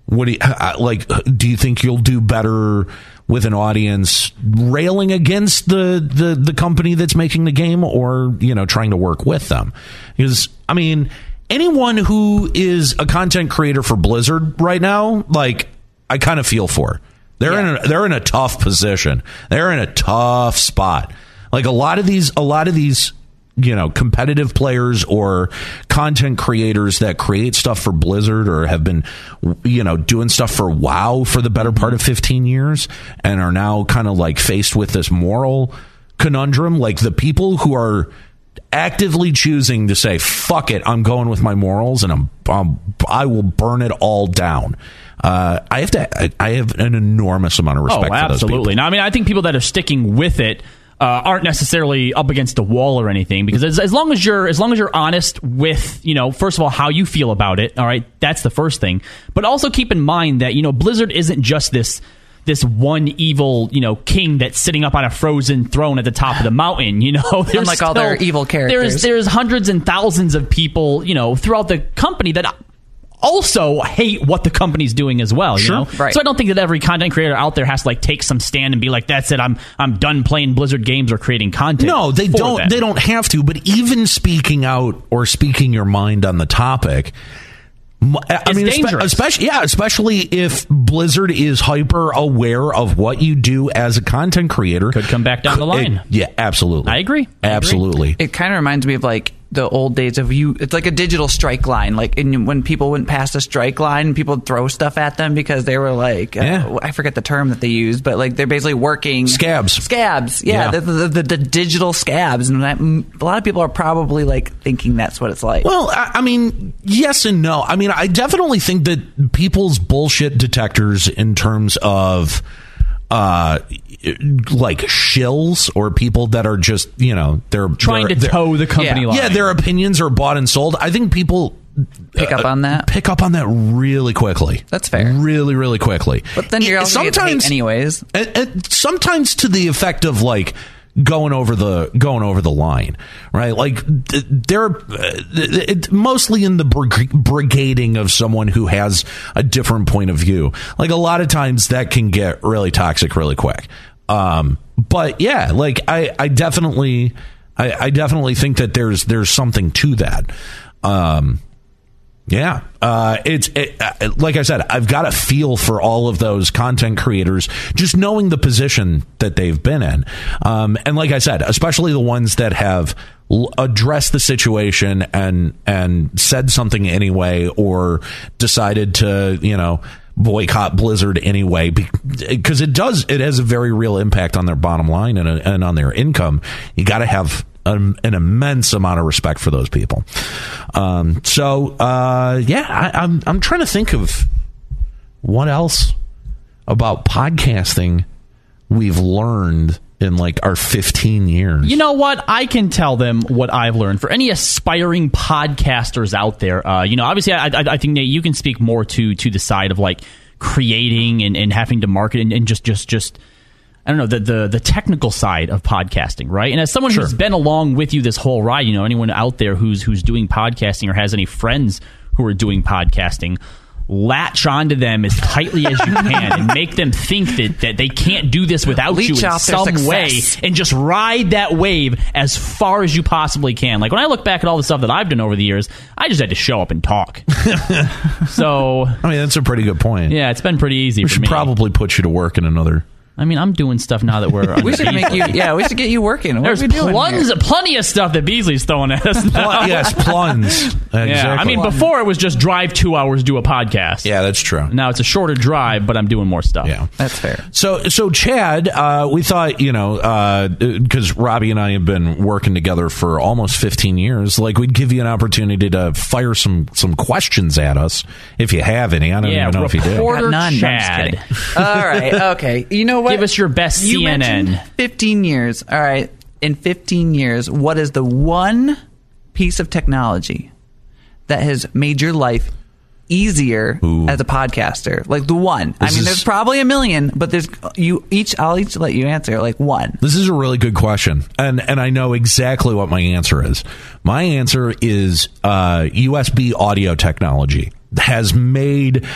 what do you, uh, like? Do you think you'll do better? With an audience railing against the, the the company that's making the game, or you know, trying to work with them, because I mean, anyone who is a content creator for Blizzard right now, like I kind of feel for. They're in a, they're in a tough position. They're in a tough spot. Like a lot of these a lot of these you know competitive players or content creators that create stuff for Blizzard or have been you know doing stuff for WoW for the better part of 15 years and are now kind of like faced with this moral conundrum like the people who are actively choosing to say fuck it i'm going with my morals and i'm, I'm i will burn it all down uh, I have to. I, I have an enormous amount of respect. Oh, for those absolutely. people. Now, I mean, I think people that are sticking with it uh, aren't necessarily up against a wall or anything because as, as long as you're as long as you're honest with you know first of all how you feel about it all right that's the first thing but also keep in mind that you know blizzard isn't just this this one evil you know king that's sitting up on a frozen throne at the top of the mountain you know There's Unlike all their evil characters. there's there's hundreds and thousands of people you know throughout the company that also hate what the company's doing as well. You Sure. know? Right. So I don't think that every content creator out there has to like take some stand and be like, "That's it. I'm I'm done playing Blizzard games or creating content." No, they don't. them. They don't have to. But even speaking out or speaking your mind on the topic. m- I It's mean, dangerous. especially yeah, especially if Blizzard is hyper aware of what you do as a content creator. Could come back down the line. it- yeah, absolutely. I agree. I agree. Absolutely. it kind of reminds me of like the old days of you it's like a digital strike line like in, when people went past a strike line people would throw stuff at them because they were like uh, i forget the term that they used but like they're basically working Scabs. scabs yeah, Yeah. The, the, the, the digital scabs and that, a lot of people are probably like thinking that's what it's like Well, I, I mean, yes and no. I mean, I definitely think that people's bullshit detectors, in terms of uh like shills or people that are just you know they're trying they're- to they're- toe the company Yeah. line. yeah their opinions are bought and sold. I think people pick up on that? pick up on that really quickly. That's fair. really really quickly. But then you're It- also sometimes anyways. and, and sometimes to the effect of like going over the going over the line right? Like they're uh, it, mostly in the brig- brigading of someone who has a different point of view. Like a lot of times that can get really toxic really quick um but yeah like i i definitely i i definitely think that there's there's something to that um yeah, uh, it's it, uh, like I said. I've got a feel for all of those content creators, just knowing the position that they've been in, um, and like I said, especially the ones that have addressed the situation and and said something anyway, or decided to you know boycott Blizzard anyway, because it does it has a very real impact on their bottom line and, and on their income. You got to have an, an immense amount of respect for those people. Um, so uh, yeah, I, I'm I'm trying to think of what else about podcasting we've learned in like our 15 years. You know what? I can tell them what I've learned. For any aspiring podcasters out there, uh, you know, obviously, I, I, I think Nate, you can speak more to to the side of like creating and, and having to market and, and just just just. I don't know the, the the technical side of podcasting, right? And as someone who's been along with you this whole ride, you know, anyone out there who's who's doing podcasting or has any friends who are doing podcasting, latch onto them as tightly as you can and make them think that, that they can't do this without Leech you in off some way and just ride that wave as far as you possibly can. Like when I look back at all the stuff that I've done over the years, I just had to show up and talk. so I mean, that's a pretty good point. yeah, it's been pretty easy we for should me. probably put you to work in another. I mean, I'm doing stuff now that we're. we should make you yeah we should get you working what There's are we doing plons, here? plenty of stuff that Beasley's throwing at us. Now. yes, plunge. Yeah, I mean, before it was just drive two hours, do a podcast. yeah, that's true. Now it's a shorter drive, but I'm doing more stuff. Yeah. that's fair So, so Chadd, uh, we thought, you know, because Robbie and I have been working together for almost 15 years, like we'd give you an opportunity to fire some some questions at us if you have any. I don't Yeah, even know if you do. report- Got none. No, I'm just Chadd. all right okay you know what Give us your best You CNN. 15 years. All right. In 15 years, what is the one piece of technology that has made your life easier Ooh. as a podcaster? Like the one. I mean, is- there's probably a million, but there's you each. I'll each let you answer like one. This is a really good question, and and I know exactly what my answer is. My answer is uh, USB audio technology has made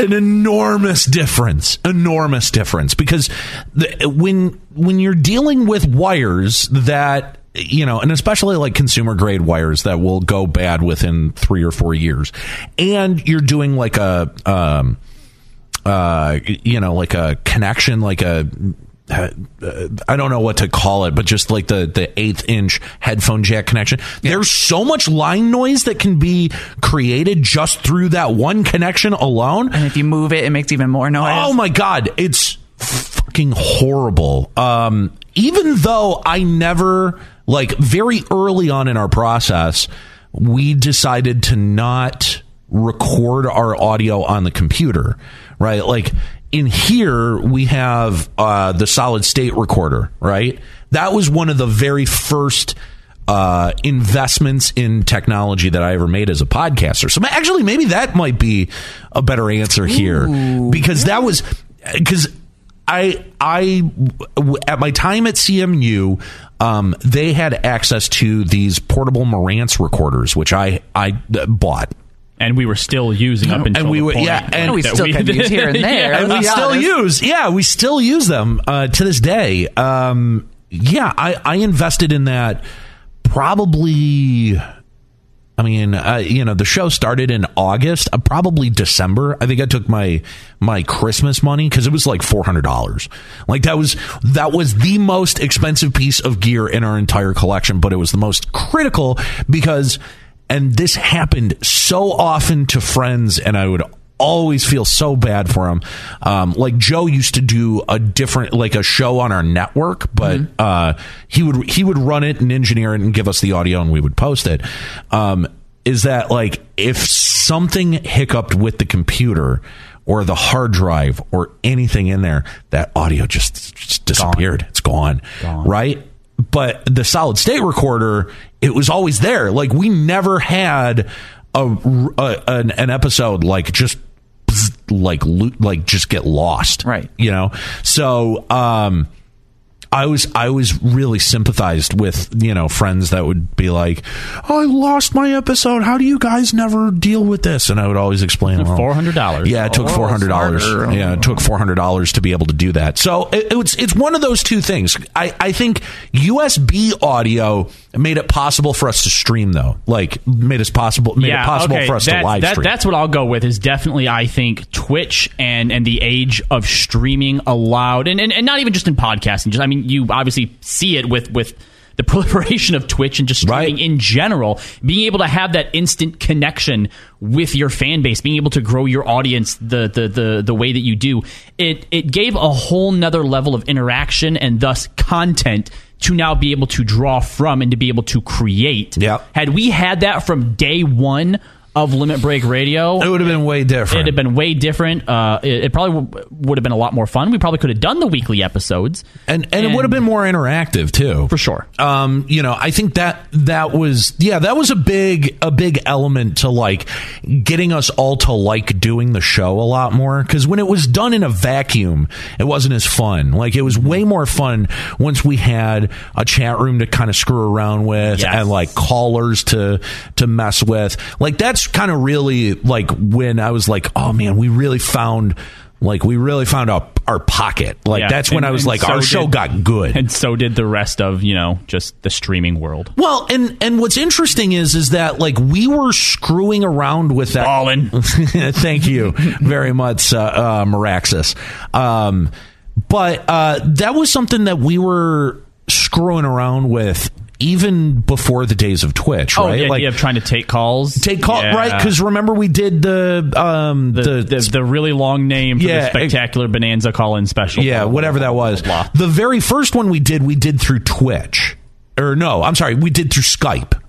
an enormous difference enormous difference because the, when when you're dealing with wires that you know and especially like consumer grade wires that will go bad within 3 or 4 years and you're doing like a um uh you know like a connection like a I don't know what to call it, but just like the the eighth inch headphone jack connection. There's so much line noise that can be created just through that one connection alone. And if you move it, it makes even more noise. Oh my god, it's fucking horrible. Um, even though I never like very early on in our process, we decided to not record our audio on the computer, right? Like in here, we have uh, the solid state recorder, right? That was one of the very first uh, investments in technology that I ever made as a podcaster. So actually, maybe that might be a better answer here because that was because I I at my time at CMU, um, they had access to these portable Marantz recorders, which I I uh, bought. And we were still using up until and we the were point yeah, and We that still can use here and there. Yeah, and we be still honest. use yeah we still use them uh, to this day um, yeah I, I invested in that probably I mean, uh, you know, the show started in August, uh, probably December. I think I took my my Christmas money because it was like four hundred dollars. Like that was that was the most expensive piece of gear in our entire collection, but it was the most critical because, and this happened so often to friends, and I would always feel so bad for him. Um, like Joe used to do a different, like a show on our network, but uh, he would he would run it and engineer it and give us the audio, and we would post it. Um, is that like if something hiccuped with the computer or the hard drive or anything in there, that audio just, just disappeared. It's gone, right? But the solid state recorder, it was always there. Like we never had a, a an, an episode like just like like just get lost, Right. You know, so um, I was I was really sympathized with you know friends that would be like, "Oh, I lost my episode. How do you guys never deal with this?" And I would always explain, $400. Yeah, it took Oh, four hundred dollars. Yeah, it took four hundred dollars to be able to do that. So it, it's it's one of those two things. I I think USB audio made it possible for us to stream though. Like made us possible made it possible okay, for us that- to live that- stream. That's what I'll go with. Is definitely I think Twitch and and the age of streaming allowed, and and, and not even just in podcasting. Just I mean, you obviously see it with with. The proliferation of Twitch and just streaming Right. in general, being able to have that instant connection with your fan base, being able to grow your audience the the the, the way that you do, it it gave a whole nother level of interaction and thus content to now be able to draw from and to be able to create. Yep. Had we had that from day one of Limit Break Radio, it would have been way different. it'd have been way different. Uh, it, it probably w- would have been a lot more fun. We probably could have done the weekly episodes, and and, it would have been more interactive too for sure. um you know i think that that was yeah that was a big a big element to like getting us all to like doing the show a lot more because when it was done in a vacuum it wasn't as fun like it was way more fun once we had a chat room to kind of screw around with Yes. and like callers to to mess with like that's kind of really like when i was like oh man we really found like we really found our, our pocket like Yeah, that's when and- i was like so our show did- got good and so did the rest of you know just the streaming world. well, and and what's interesting is is that like we were screwing around with that. Ballin'. Thank you very much, uh, uh, Maraxis. Um, but uh, that was something that we were screwing around with even before the days of Twitch, Oh, right? the like of trying to take calls, take call Yeah. right because remember we did the um the, the, the, the really long name for Yeah, the spectacular bonanza call-in special. yeah, whatever that was. Blah, blah, The very first one we did, we did through Twitch, or no, I'm sorry, we did through Skype.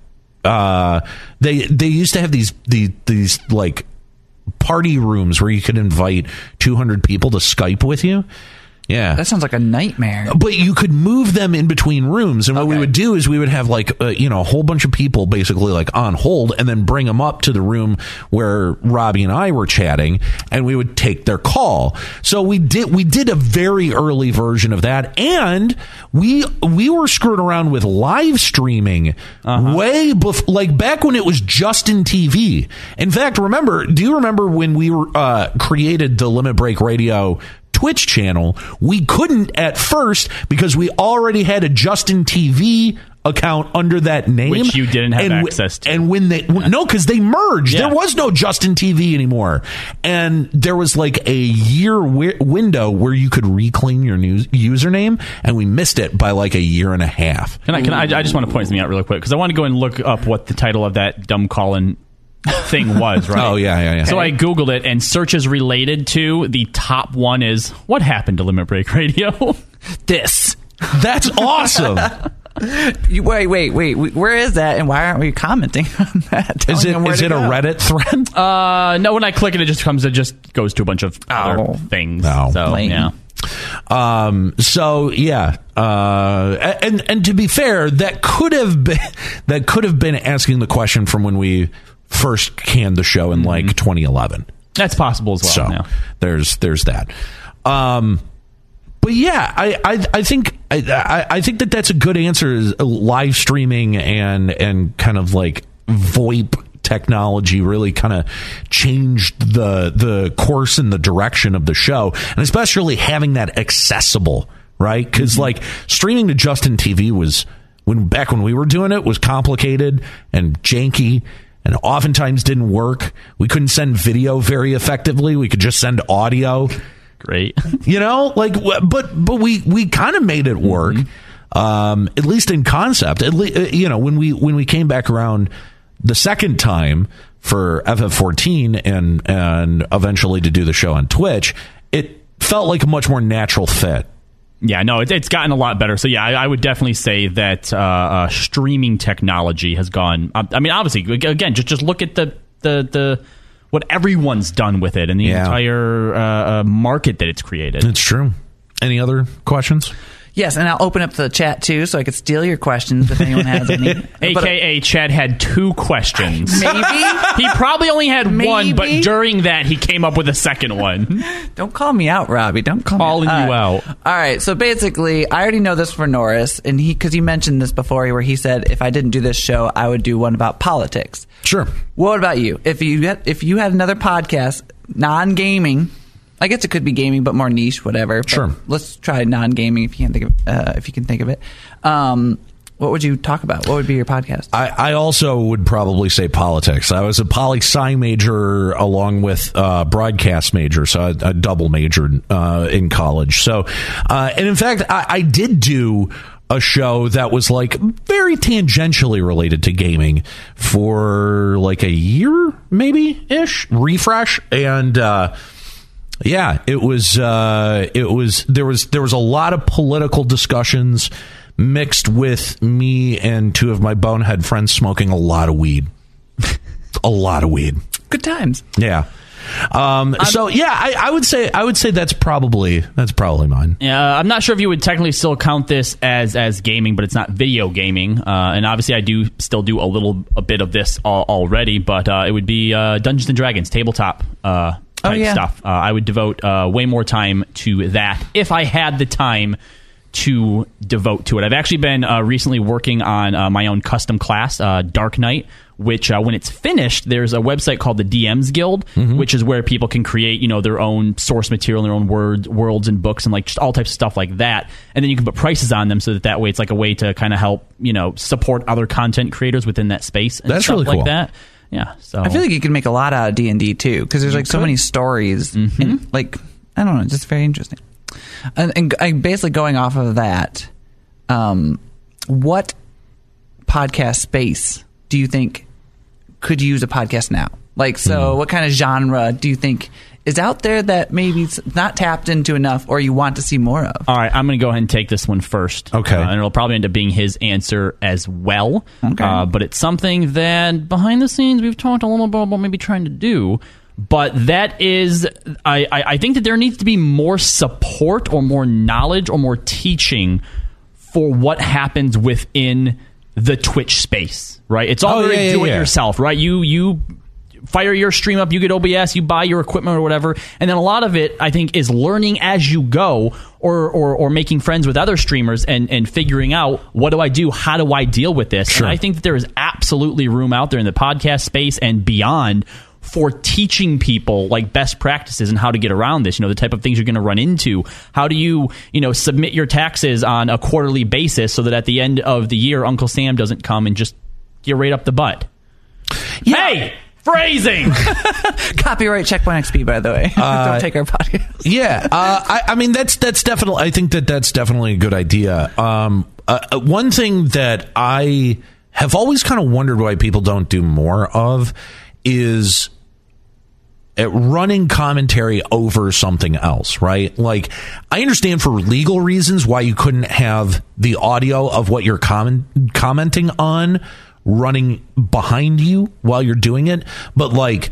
Uh, they they used to have these these these like party rooms where you could invite 200 people to Skype with you. Yeah, That sounds like a nightmare. but you could move them in between rooms and what we would do is we would have like uh, you know a whole bunch of people basically like on hold and then bring them up to the room where Robbie and I were chatting and we would take their call. So we did we did a very early version of that and we we were screwed around with live streaming way before like back when it was just in TV in fact remember do you remember when we were uh, created the Limit Break Radio Twitch channel, we couldn't at first because we already had a Justin TV account under that name, Which you didn't have and access to. And when they no, because they merged, Yeah. there was no Justin TV anymore, and there was like a year wi- window where you could reclaim your news username, and we missed it by like a year and a half. Can I, can I, I just want to point something out really quick because I want to go and look up what the title of that dumb call-in thing was, right? Oh yeah, yeah, yeah. So I googled it, and searches related to the top one is what happened to Limit Break Radio. This. That's awesome. You- wait, wait, wait. Where is that, and why aren't we commenting on that? Is Telling it them where is to it a? Reddit thread? Uh, no, when I click it, it just comes. It just goes to a bunch of other Oh. things. Oh. so Lame. yeah. Um, so yeah, uh, and and to be fair, that could have been that could have been asking the question from when we first canned the show in like mm-hmm. 2011. That's possible as well. So there's there's that. Um, but yeah, I I, I think I, I I think that that's a good answer. Is uh, live streaming and and kind of like VoIP technology really kind of changed the the course and the direction of the show, and especially having that accessible, right? Because mm-hmm. like streaming to Justin TV was when back when we were doing it was complicated and janky and oftentimes didn't work. We couldn't send video very effectively. We could just send audio. Great. You know, like but but we we kind of made it work. Um at least in concept. At least you know, when we when we came back around the second time for FF14 and and eventually to do the show on Twitch, it felt like a much more natural fit. Yeah, no, it, it's gotten a lot better. So yeah, I, I would definitely say that uh, uh, streaming technology has gone. I, I mean, obviously, again, just just look at the the the what everyone's done with it and the Yeah. entire uh, uh, market that it's created. It's true. Any other questions? Yes, and I'll open up the chat too, so I could steal your questions if anyone has any. But- uh, AKA, Chadd had two questions. maybe. He probably only had one, but during that, he came up with a second one. Don't call me out, Robbie. Don't call Calling me you out. out. All right. So basically, I already know this for Norris, and he because he mentioned this before, where he said if I didn't do this show, I would do one about politics. Sure. What about you? If you had, if you had another podcast, non gaming, I guess it could be gaming, but more niche, whatever. But Sure. Let's try non gaming if you can think of uh, if you can think of it. Um, what would you talk about? What would be your podcast? I, I also would probably say politics. I was a poli sci major along with uh, broadcast major, so I, I double majored uh, in college. So, uh, and in fact, I, I did do a show that was like very tangentially related to gaming for like a year, maybe ish, refresh, and. Uh, yeah, it was. Uh, it was. There was. There was a lot of political discussions mixed with me and two of my bonehead friends smoking a lot of weed. a lot of weed. Good times. Yeah. Um, so yeah, I, I would say I would say that's probably that's probably mine. Yeah, I'm not sure if you would technically still count this as as gaming, but it's not video gaming. Uh, and obviously, I do still do a little a bit of this al- already, but uh, it would be uh, Dungeons and Dragons tabletop Oh, type yeah. stuff. Uh, I would devote uh, way more time to that if I had the time to devote to it. I've actually been uh, recently working on uh, my own custom class, uh, Dark Knight, which uh, when it's finished, there's a website called the DMs Guild, which is where people can create, you know, their own source material, their own words, worlds and books, and like just all types of stuff like that. And then you can put prices on them, so that that way it's like a way to kind of help, you know, support other content creators within that space. And That's stuff really like cool. that. Yeah, so I feel like you can make a lot out of D and D too, because there's like so many stories. And, like I don't know, just very interesting. And, and, and basically going off of that, um, what podcast space do you think could use a podcast now? Like, so what kind of genre do you think is out there that maybe it's not tapped into enough, or you want to see more of? All right, I'm going to go ahead and take this one first. Okay. Uh, and it'll probably end up being his answer as well. Okay. Uh, but it's something that behind the scenes we've talked a little bit about maybe trying to do. But that is, I, I, I think that there needs to be more support or more knowledge or more teaching for what happens within the Twitch space, right? It's all Oh, very yeah, yeah, do it yeah. yourself, right? You, you fire your stream up, you get OBS, you buy your equipment or whatever, and then a lot of it, I think, is learning as you go, or or, or making friends with other streamers and and figuring out what do I do, how do I deal with this. Sure. And I think that there is absolutely room out there in the podcast space and beyond for teaching people like best practices and how to get around this you know the type of things you're going to run into. How do you you know submit your taxes on a quarterly basis so that at the end of the year uncle sam doesn't come and just get right up the butt? Hey phrasing Copyright Checkpoint XP, by the way. don't take our podcast. Yeah, uh, I, I mean that's that's definitely. I think that that's definitely a good idea. Um, uh, uh, one thing that I have always kind of wondered why people don't do more of is at running commentary over something else, right? Like, I understand for legal reasons why you couldn't have the audio of what you're comment- commenting on running behind you while you're doing it, but like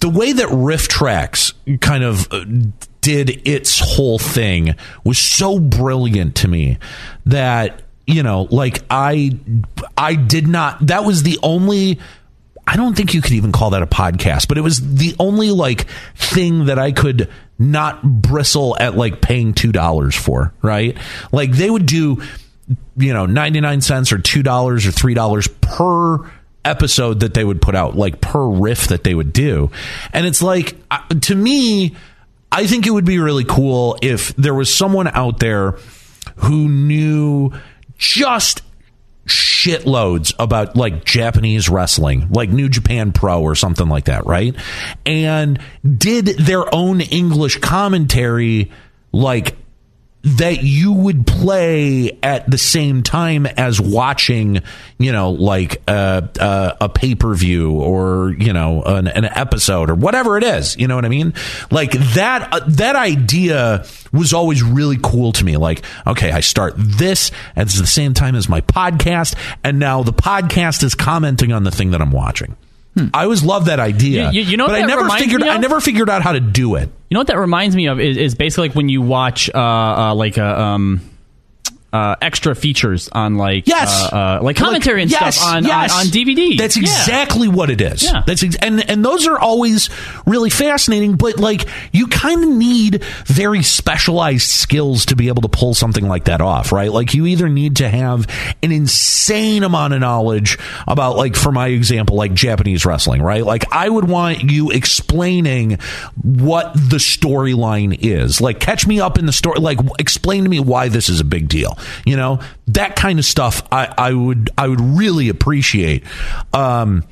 the way that RiffTrax kind of uh, did its whole thing was so brilliant to me that you know, like I I did not that was the only I don't think you could even call that a podcast, but it was the only like thing that I could not bristle at like paying two dollars for, right? Like they would do, you know, ninety nine cents or two dollars or three dollars per episode that they would put out, like per riff that they would do, and it's like uh, to me, I think it would be really cool if there was someone out there who knew just shitloads about like Japanese wrestling, like New Japan Pro or something like that, right? And did their own English commentary like that you would play at the same time as watching, you know, like a, a, a pay per view or you know an, an, episode or whatever it is. You know what I mean? Like that uh, that idea was always really cool to me. Like, okay, I start this at the same time as my podcast, and now the podcast is commenting on the thing that I'm watching. Hmm. I always loved that idea. You, you know, but I never figured. I never figured out how to do it. You know what that reminds me of is, is basically like when you watch uh, uh, like a um, uh, extra features on like yes, uh, uh, like commentary like, and yes, stuff on, yes. on, on DVD. That's exactly yeah. what it is. Yeah. That's ex- and and those are always really fascinating. But like you kind of need very specialized skills to be able to pull something like that off, right? Like you either need to have an insane amount of knowledge about like for my example, like Japanese wrestling, right? Like I would want you explaining what the storyline is. Like catch me up in the story. Like explain to me why this is a big deal. You know, that kind of stuff I, I would I would really appreciate. Um,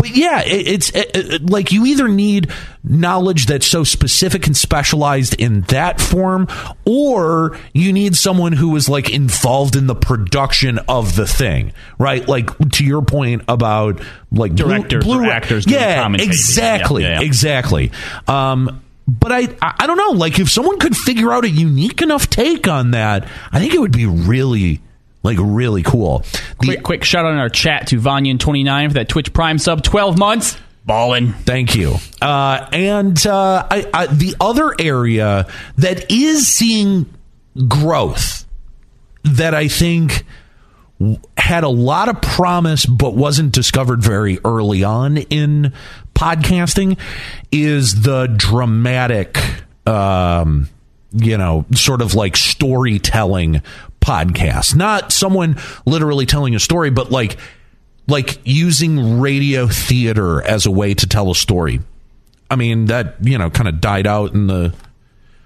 but yeah, it, it's it, it, like you either need knowledge that's so specific and specialized in that form, or you need someone who is like involved in the production of the thing, right? Like to your point about like directors blue, blue, or actors, yeah, exactly, yeah, yeah, yeah. exactly. Um, but I I don't know. Like if someone could figure out a unique enough take on that, I think it would be really like really cool. The, quick, quick shout out in our chat to Vanyan29 for that Twitch Prime sub, 12 months. Ballin'. Thank you. Uh, and uh, I, I, the other area that is seeing growth that I think had a lot of promise but wasn't discovered very early on in podcasting is the dramatic um, you know sort of like storytelling podcast. Not someone literally telling a story but like like using radio theater as a way to tell a story. I mean that you know kind of died out in the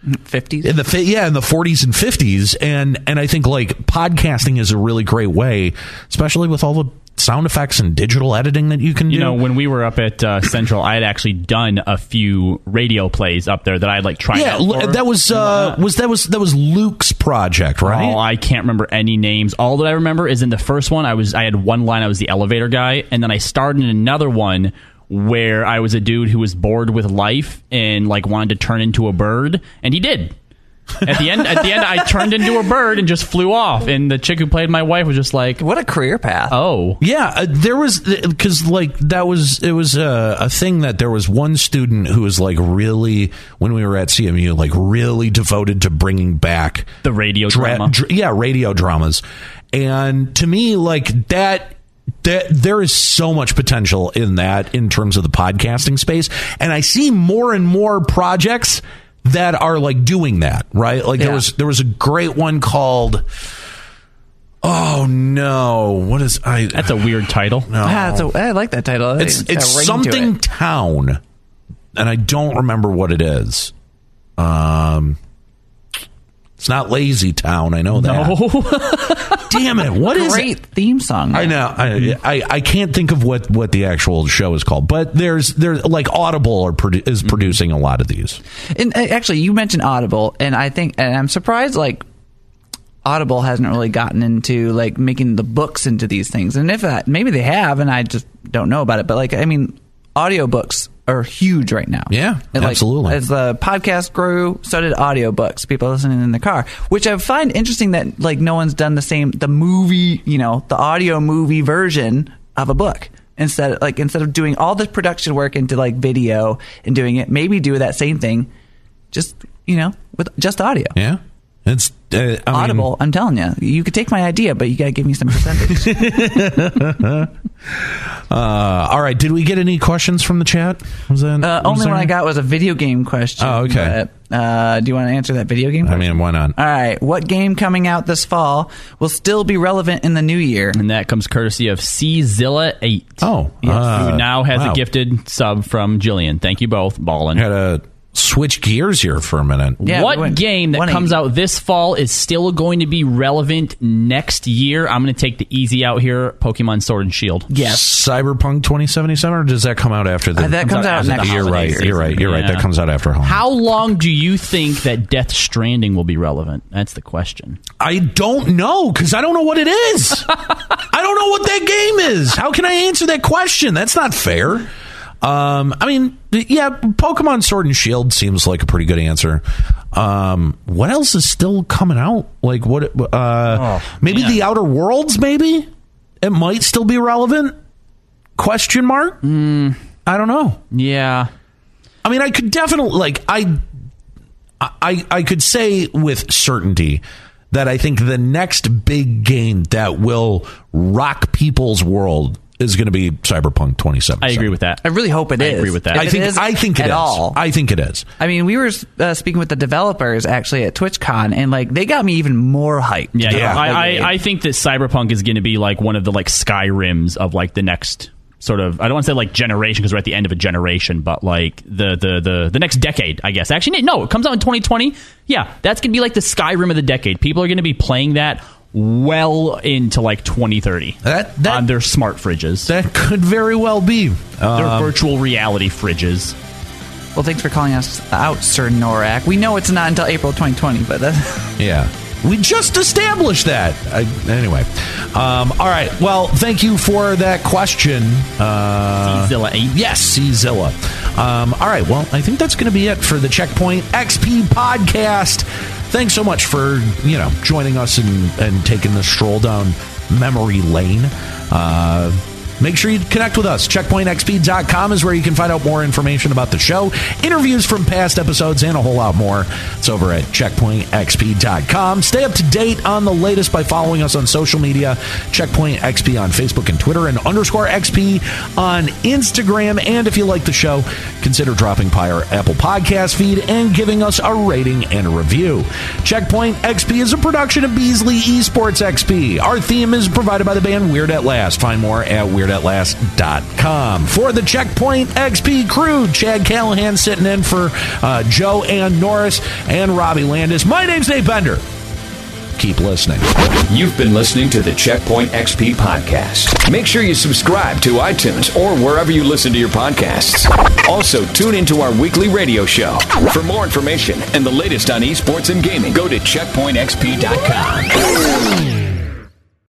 50s in the yeah in the 40s and 50s and and I think like podcasting is a really great way especially with all the sound effects and digital editing that you can you do. know when we were up at uh, Central I had actually done a few radio plays up there that I like tried yeah that was uh, was that was that was Luke's project right oh I can't remember any names all that I remember is in the first one I was I had one line I was the elevator guy and then I starred in another one where I was a dude who was bored with life and like wanted to turn into a bird, and he did. At the end, at the end, I turned into a bird and just flew off. And the chick who played my wife was just like, "What a career path!" Oh, yeah. Uh, there was because like that was it was a, a thing that there was one student who was like really when we were at CMU like really devoted to bringing back the radio dra- drama. Dr- yeah, radio dramas. And to me, like that there, there is so much potential in that in terms of the podcasting space. And I see more and more projects that are like doing that, right? Like yeah. there was there was a great one called Oh no! What is I? That's a weird title. No, ah, a, I like that title. It's it's something it. town, and I don't remember what it is. Um, it's not Lazy Town. I know that. No. Damn it! What is great theme song? I know. I, I, I can't think of what what the actual show is called, but there's there's like Audible are produ- is mm-hmm. producing a lot of these. And uh, actually, you mentioned Audible, and I think and I'm surprised like Audible hasn't really gotten into like making the books into these things. And if that maybe they have, and I just don't know about it. But like I mean, audiobooks are huge right now. Yeah, And, like, absolutely. As the podcast grew, so did audiobooks. People listening in the car, which I find interesting that like no one's done the same the movie, you know, the audio movie version of a book. Instead, of, like instead of doing all the production work into like video and doing it, maybe do that same thing, just you know, with just audio. Yeah. It's uh, I mean, Audible, I'm telling you, you could take my idea, but you got to give me some percentage. uh, all right. Did we get any questions from the chat? Was that Uh, was only there- one I got was a video game question. Oh, okay. But, uh, do you want to answer that video game? I mean, why not? All right. What game coming out this fall will still be relevant in the new year? And that comes courtesy of Czilla8. Oh, Yes. uh, who now has wow. a gifted sub from Jillian. Thank you both, Ballin. Had to switch gears here for a minute. Yeah, what went game that 180. comes out this fall is still going to be relevant next year? I'm going to take the easy out here Pokemon Sword and Shield. Yes. Cyberpunk 2077, or does that come out after the? Uh, that comes out after the next You're right. season. You're right. You're right. That comes out after Halloween. How long do you think that Death Stranding will be relevant? That's the question. I don't know because I don't know what it is. I don't know what that game is. How can I answer that question? That's not fair. Um, I mean, yeah, Pokemon Sword and Shield seems like a pretty good answer. Um, what else is still coming out? Like what? Uh, maybe man. the Outer Worlds. Maybe it might still be relevant. Question mark? I don't know. Yeah. I mean, I could definitely like I, I, I could say with certainty that I think the next big game that will rock people's world is going to be Cyberpunk 2077. I agree with that. I really hope it I is. agree with that. If I it think is I think it at is. all. I think it is. I mean, we were uh, speaking with the developers actually at TwitchCon, and like they got me even more hyped. Yeah, yeah. Yeah. I, I, I think that Cyberpunk is going to be like one of the like Skyrims of like the next sort of I don't want to say like generation because we're at the end of a generation, but like the the the the next decade, I guess. Actually, no, it comes out in 2020. Yeah, that's going to be like the Skyrim of the decade. People are going to be playing that well into like 2030 That- that- on their smart fridges, That could very well be. their Um, virtual reality fridges. Well, thanks for calling us out, Sir Norak. We know it's not until April 2020, but that's, Yeah. We just established that. I, anyway. Um, all right. Well, thank you for that question. Uh, Zilla 8. Yes, Czilla. Um, all right. Well, I think that's going to be it for the Checkpoint XP podcast. Thanks so much for you know joining us and, and taking the stroll down memory lane. Uh, Make sure you connect with us. CheckpointXP.com is where you can find out more information about the show, interviews from past episodes, and a whole lot more. It's over at CheckpointXP.com. Stay up to date on the latest by following us on social media. Checkpoint XP on Facebook and Twitter, and underscore XP on Instagram. And if you like the show, consider dropping by our Apple Podcast feed and giving us a rating and a review. Checkpoint XP is a production of Beasley Esports XP. Our theme is provided by the band Weird at Last. Find more at weirdAtLast.com. For the Checkpoint XP crew, Chadd Callahan sitting in for uh, Joe and Norris and Robbie Landis. My name's Nate Bender. Keep listening. You've been listening to the Checkpoint XP podcast. Make sure you subscribe to iTunes or wherever you listen to your podcasts. Also, tune into our weekly radio show. For more information and the latest on esports and gaming, go to checkpointxp.com.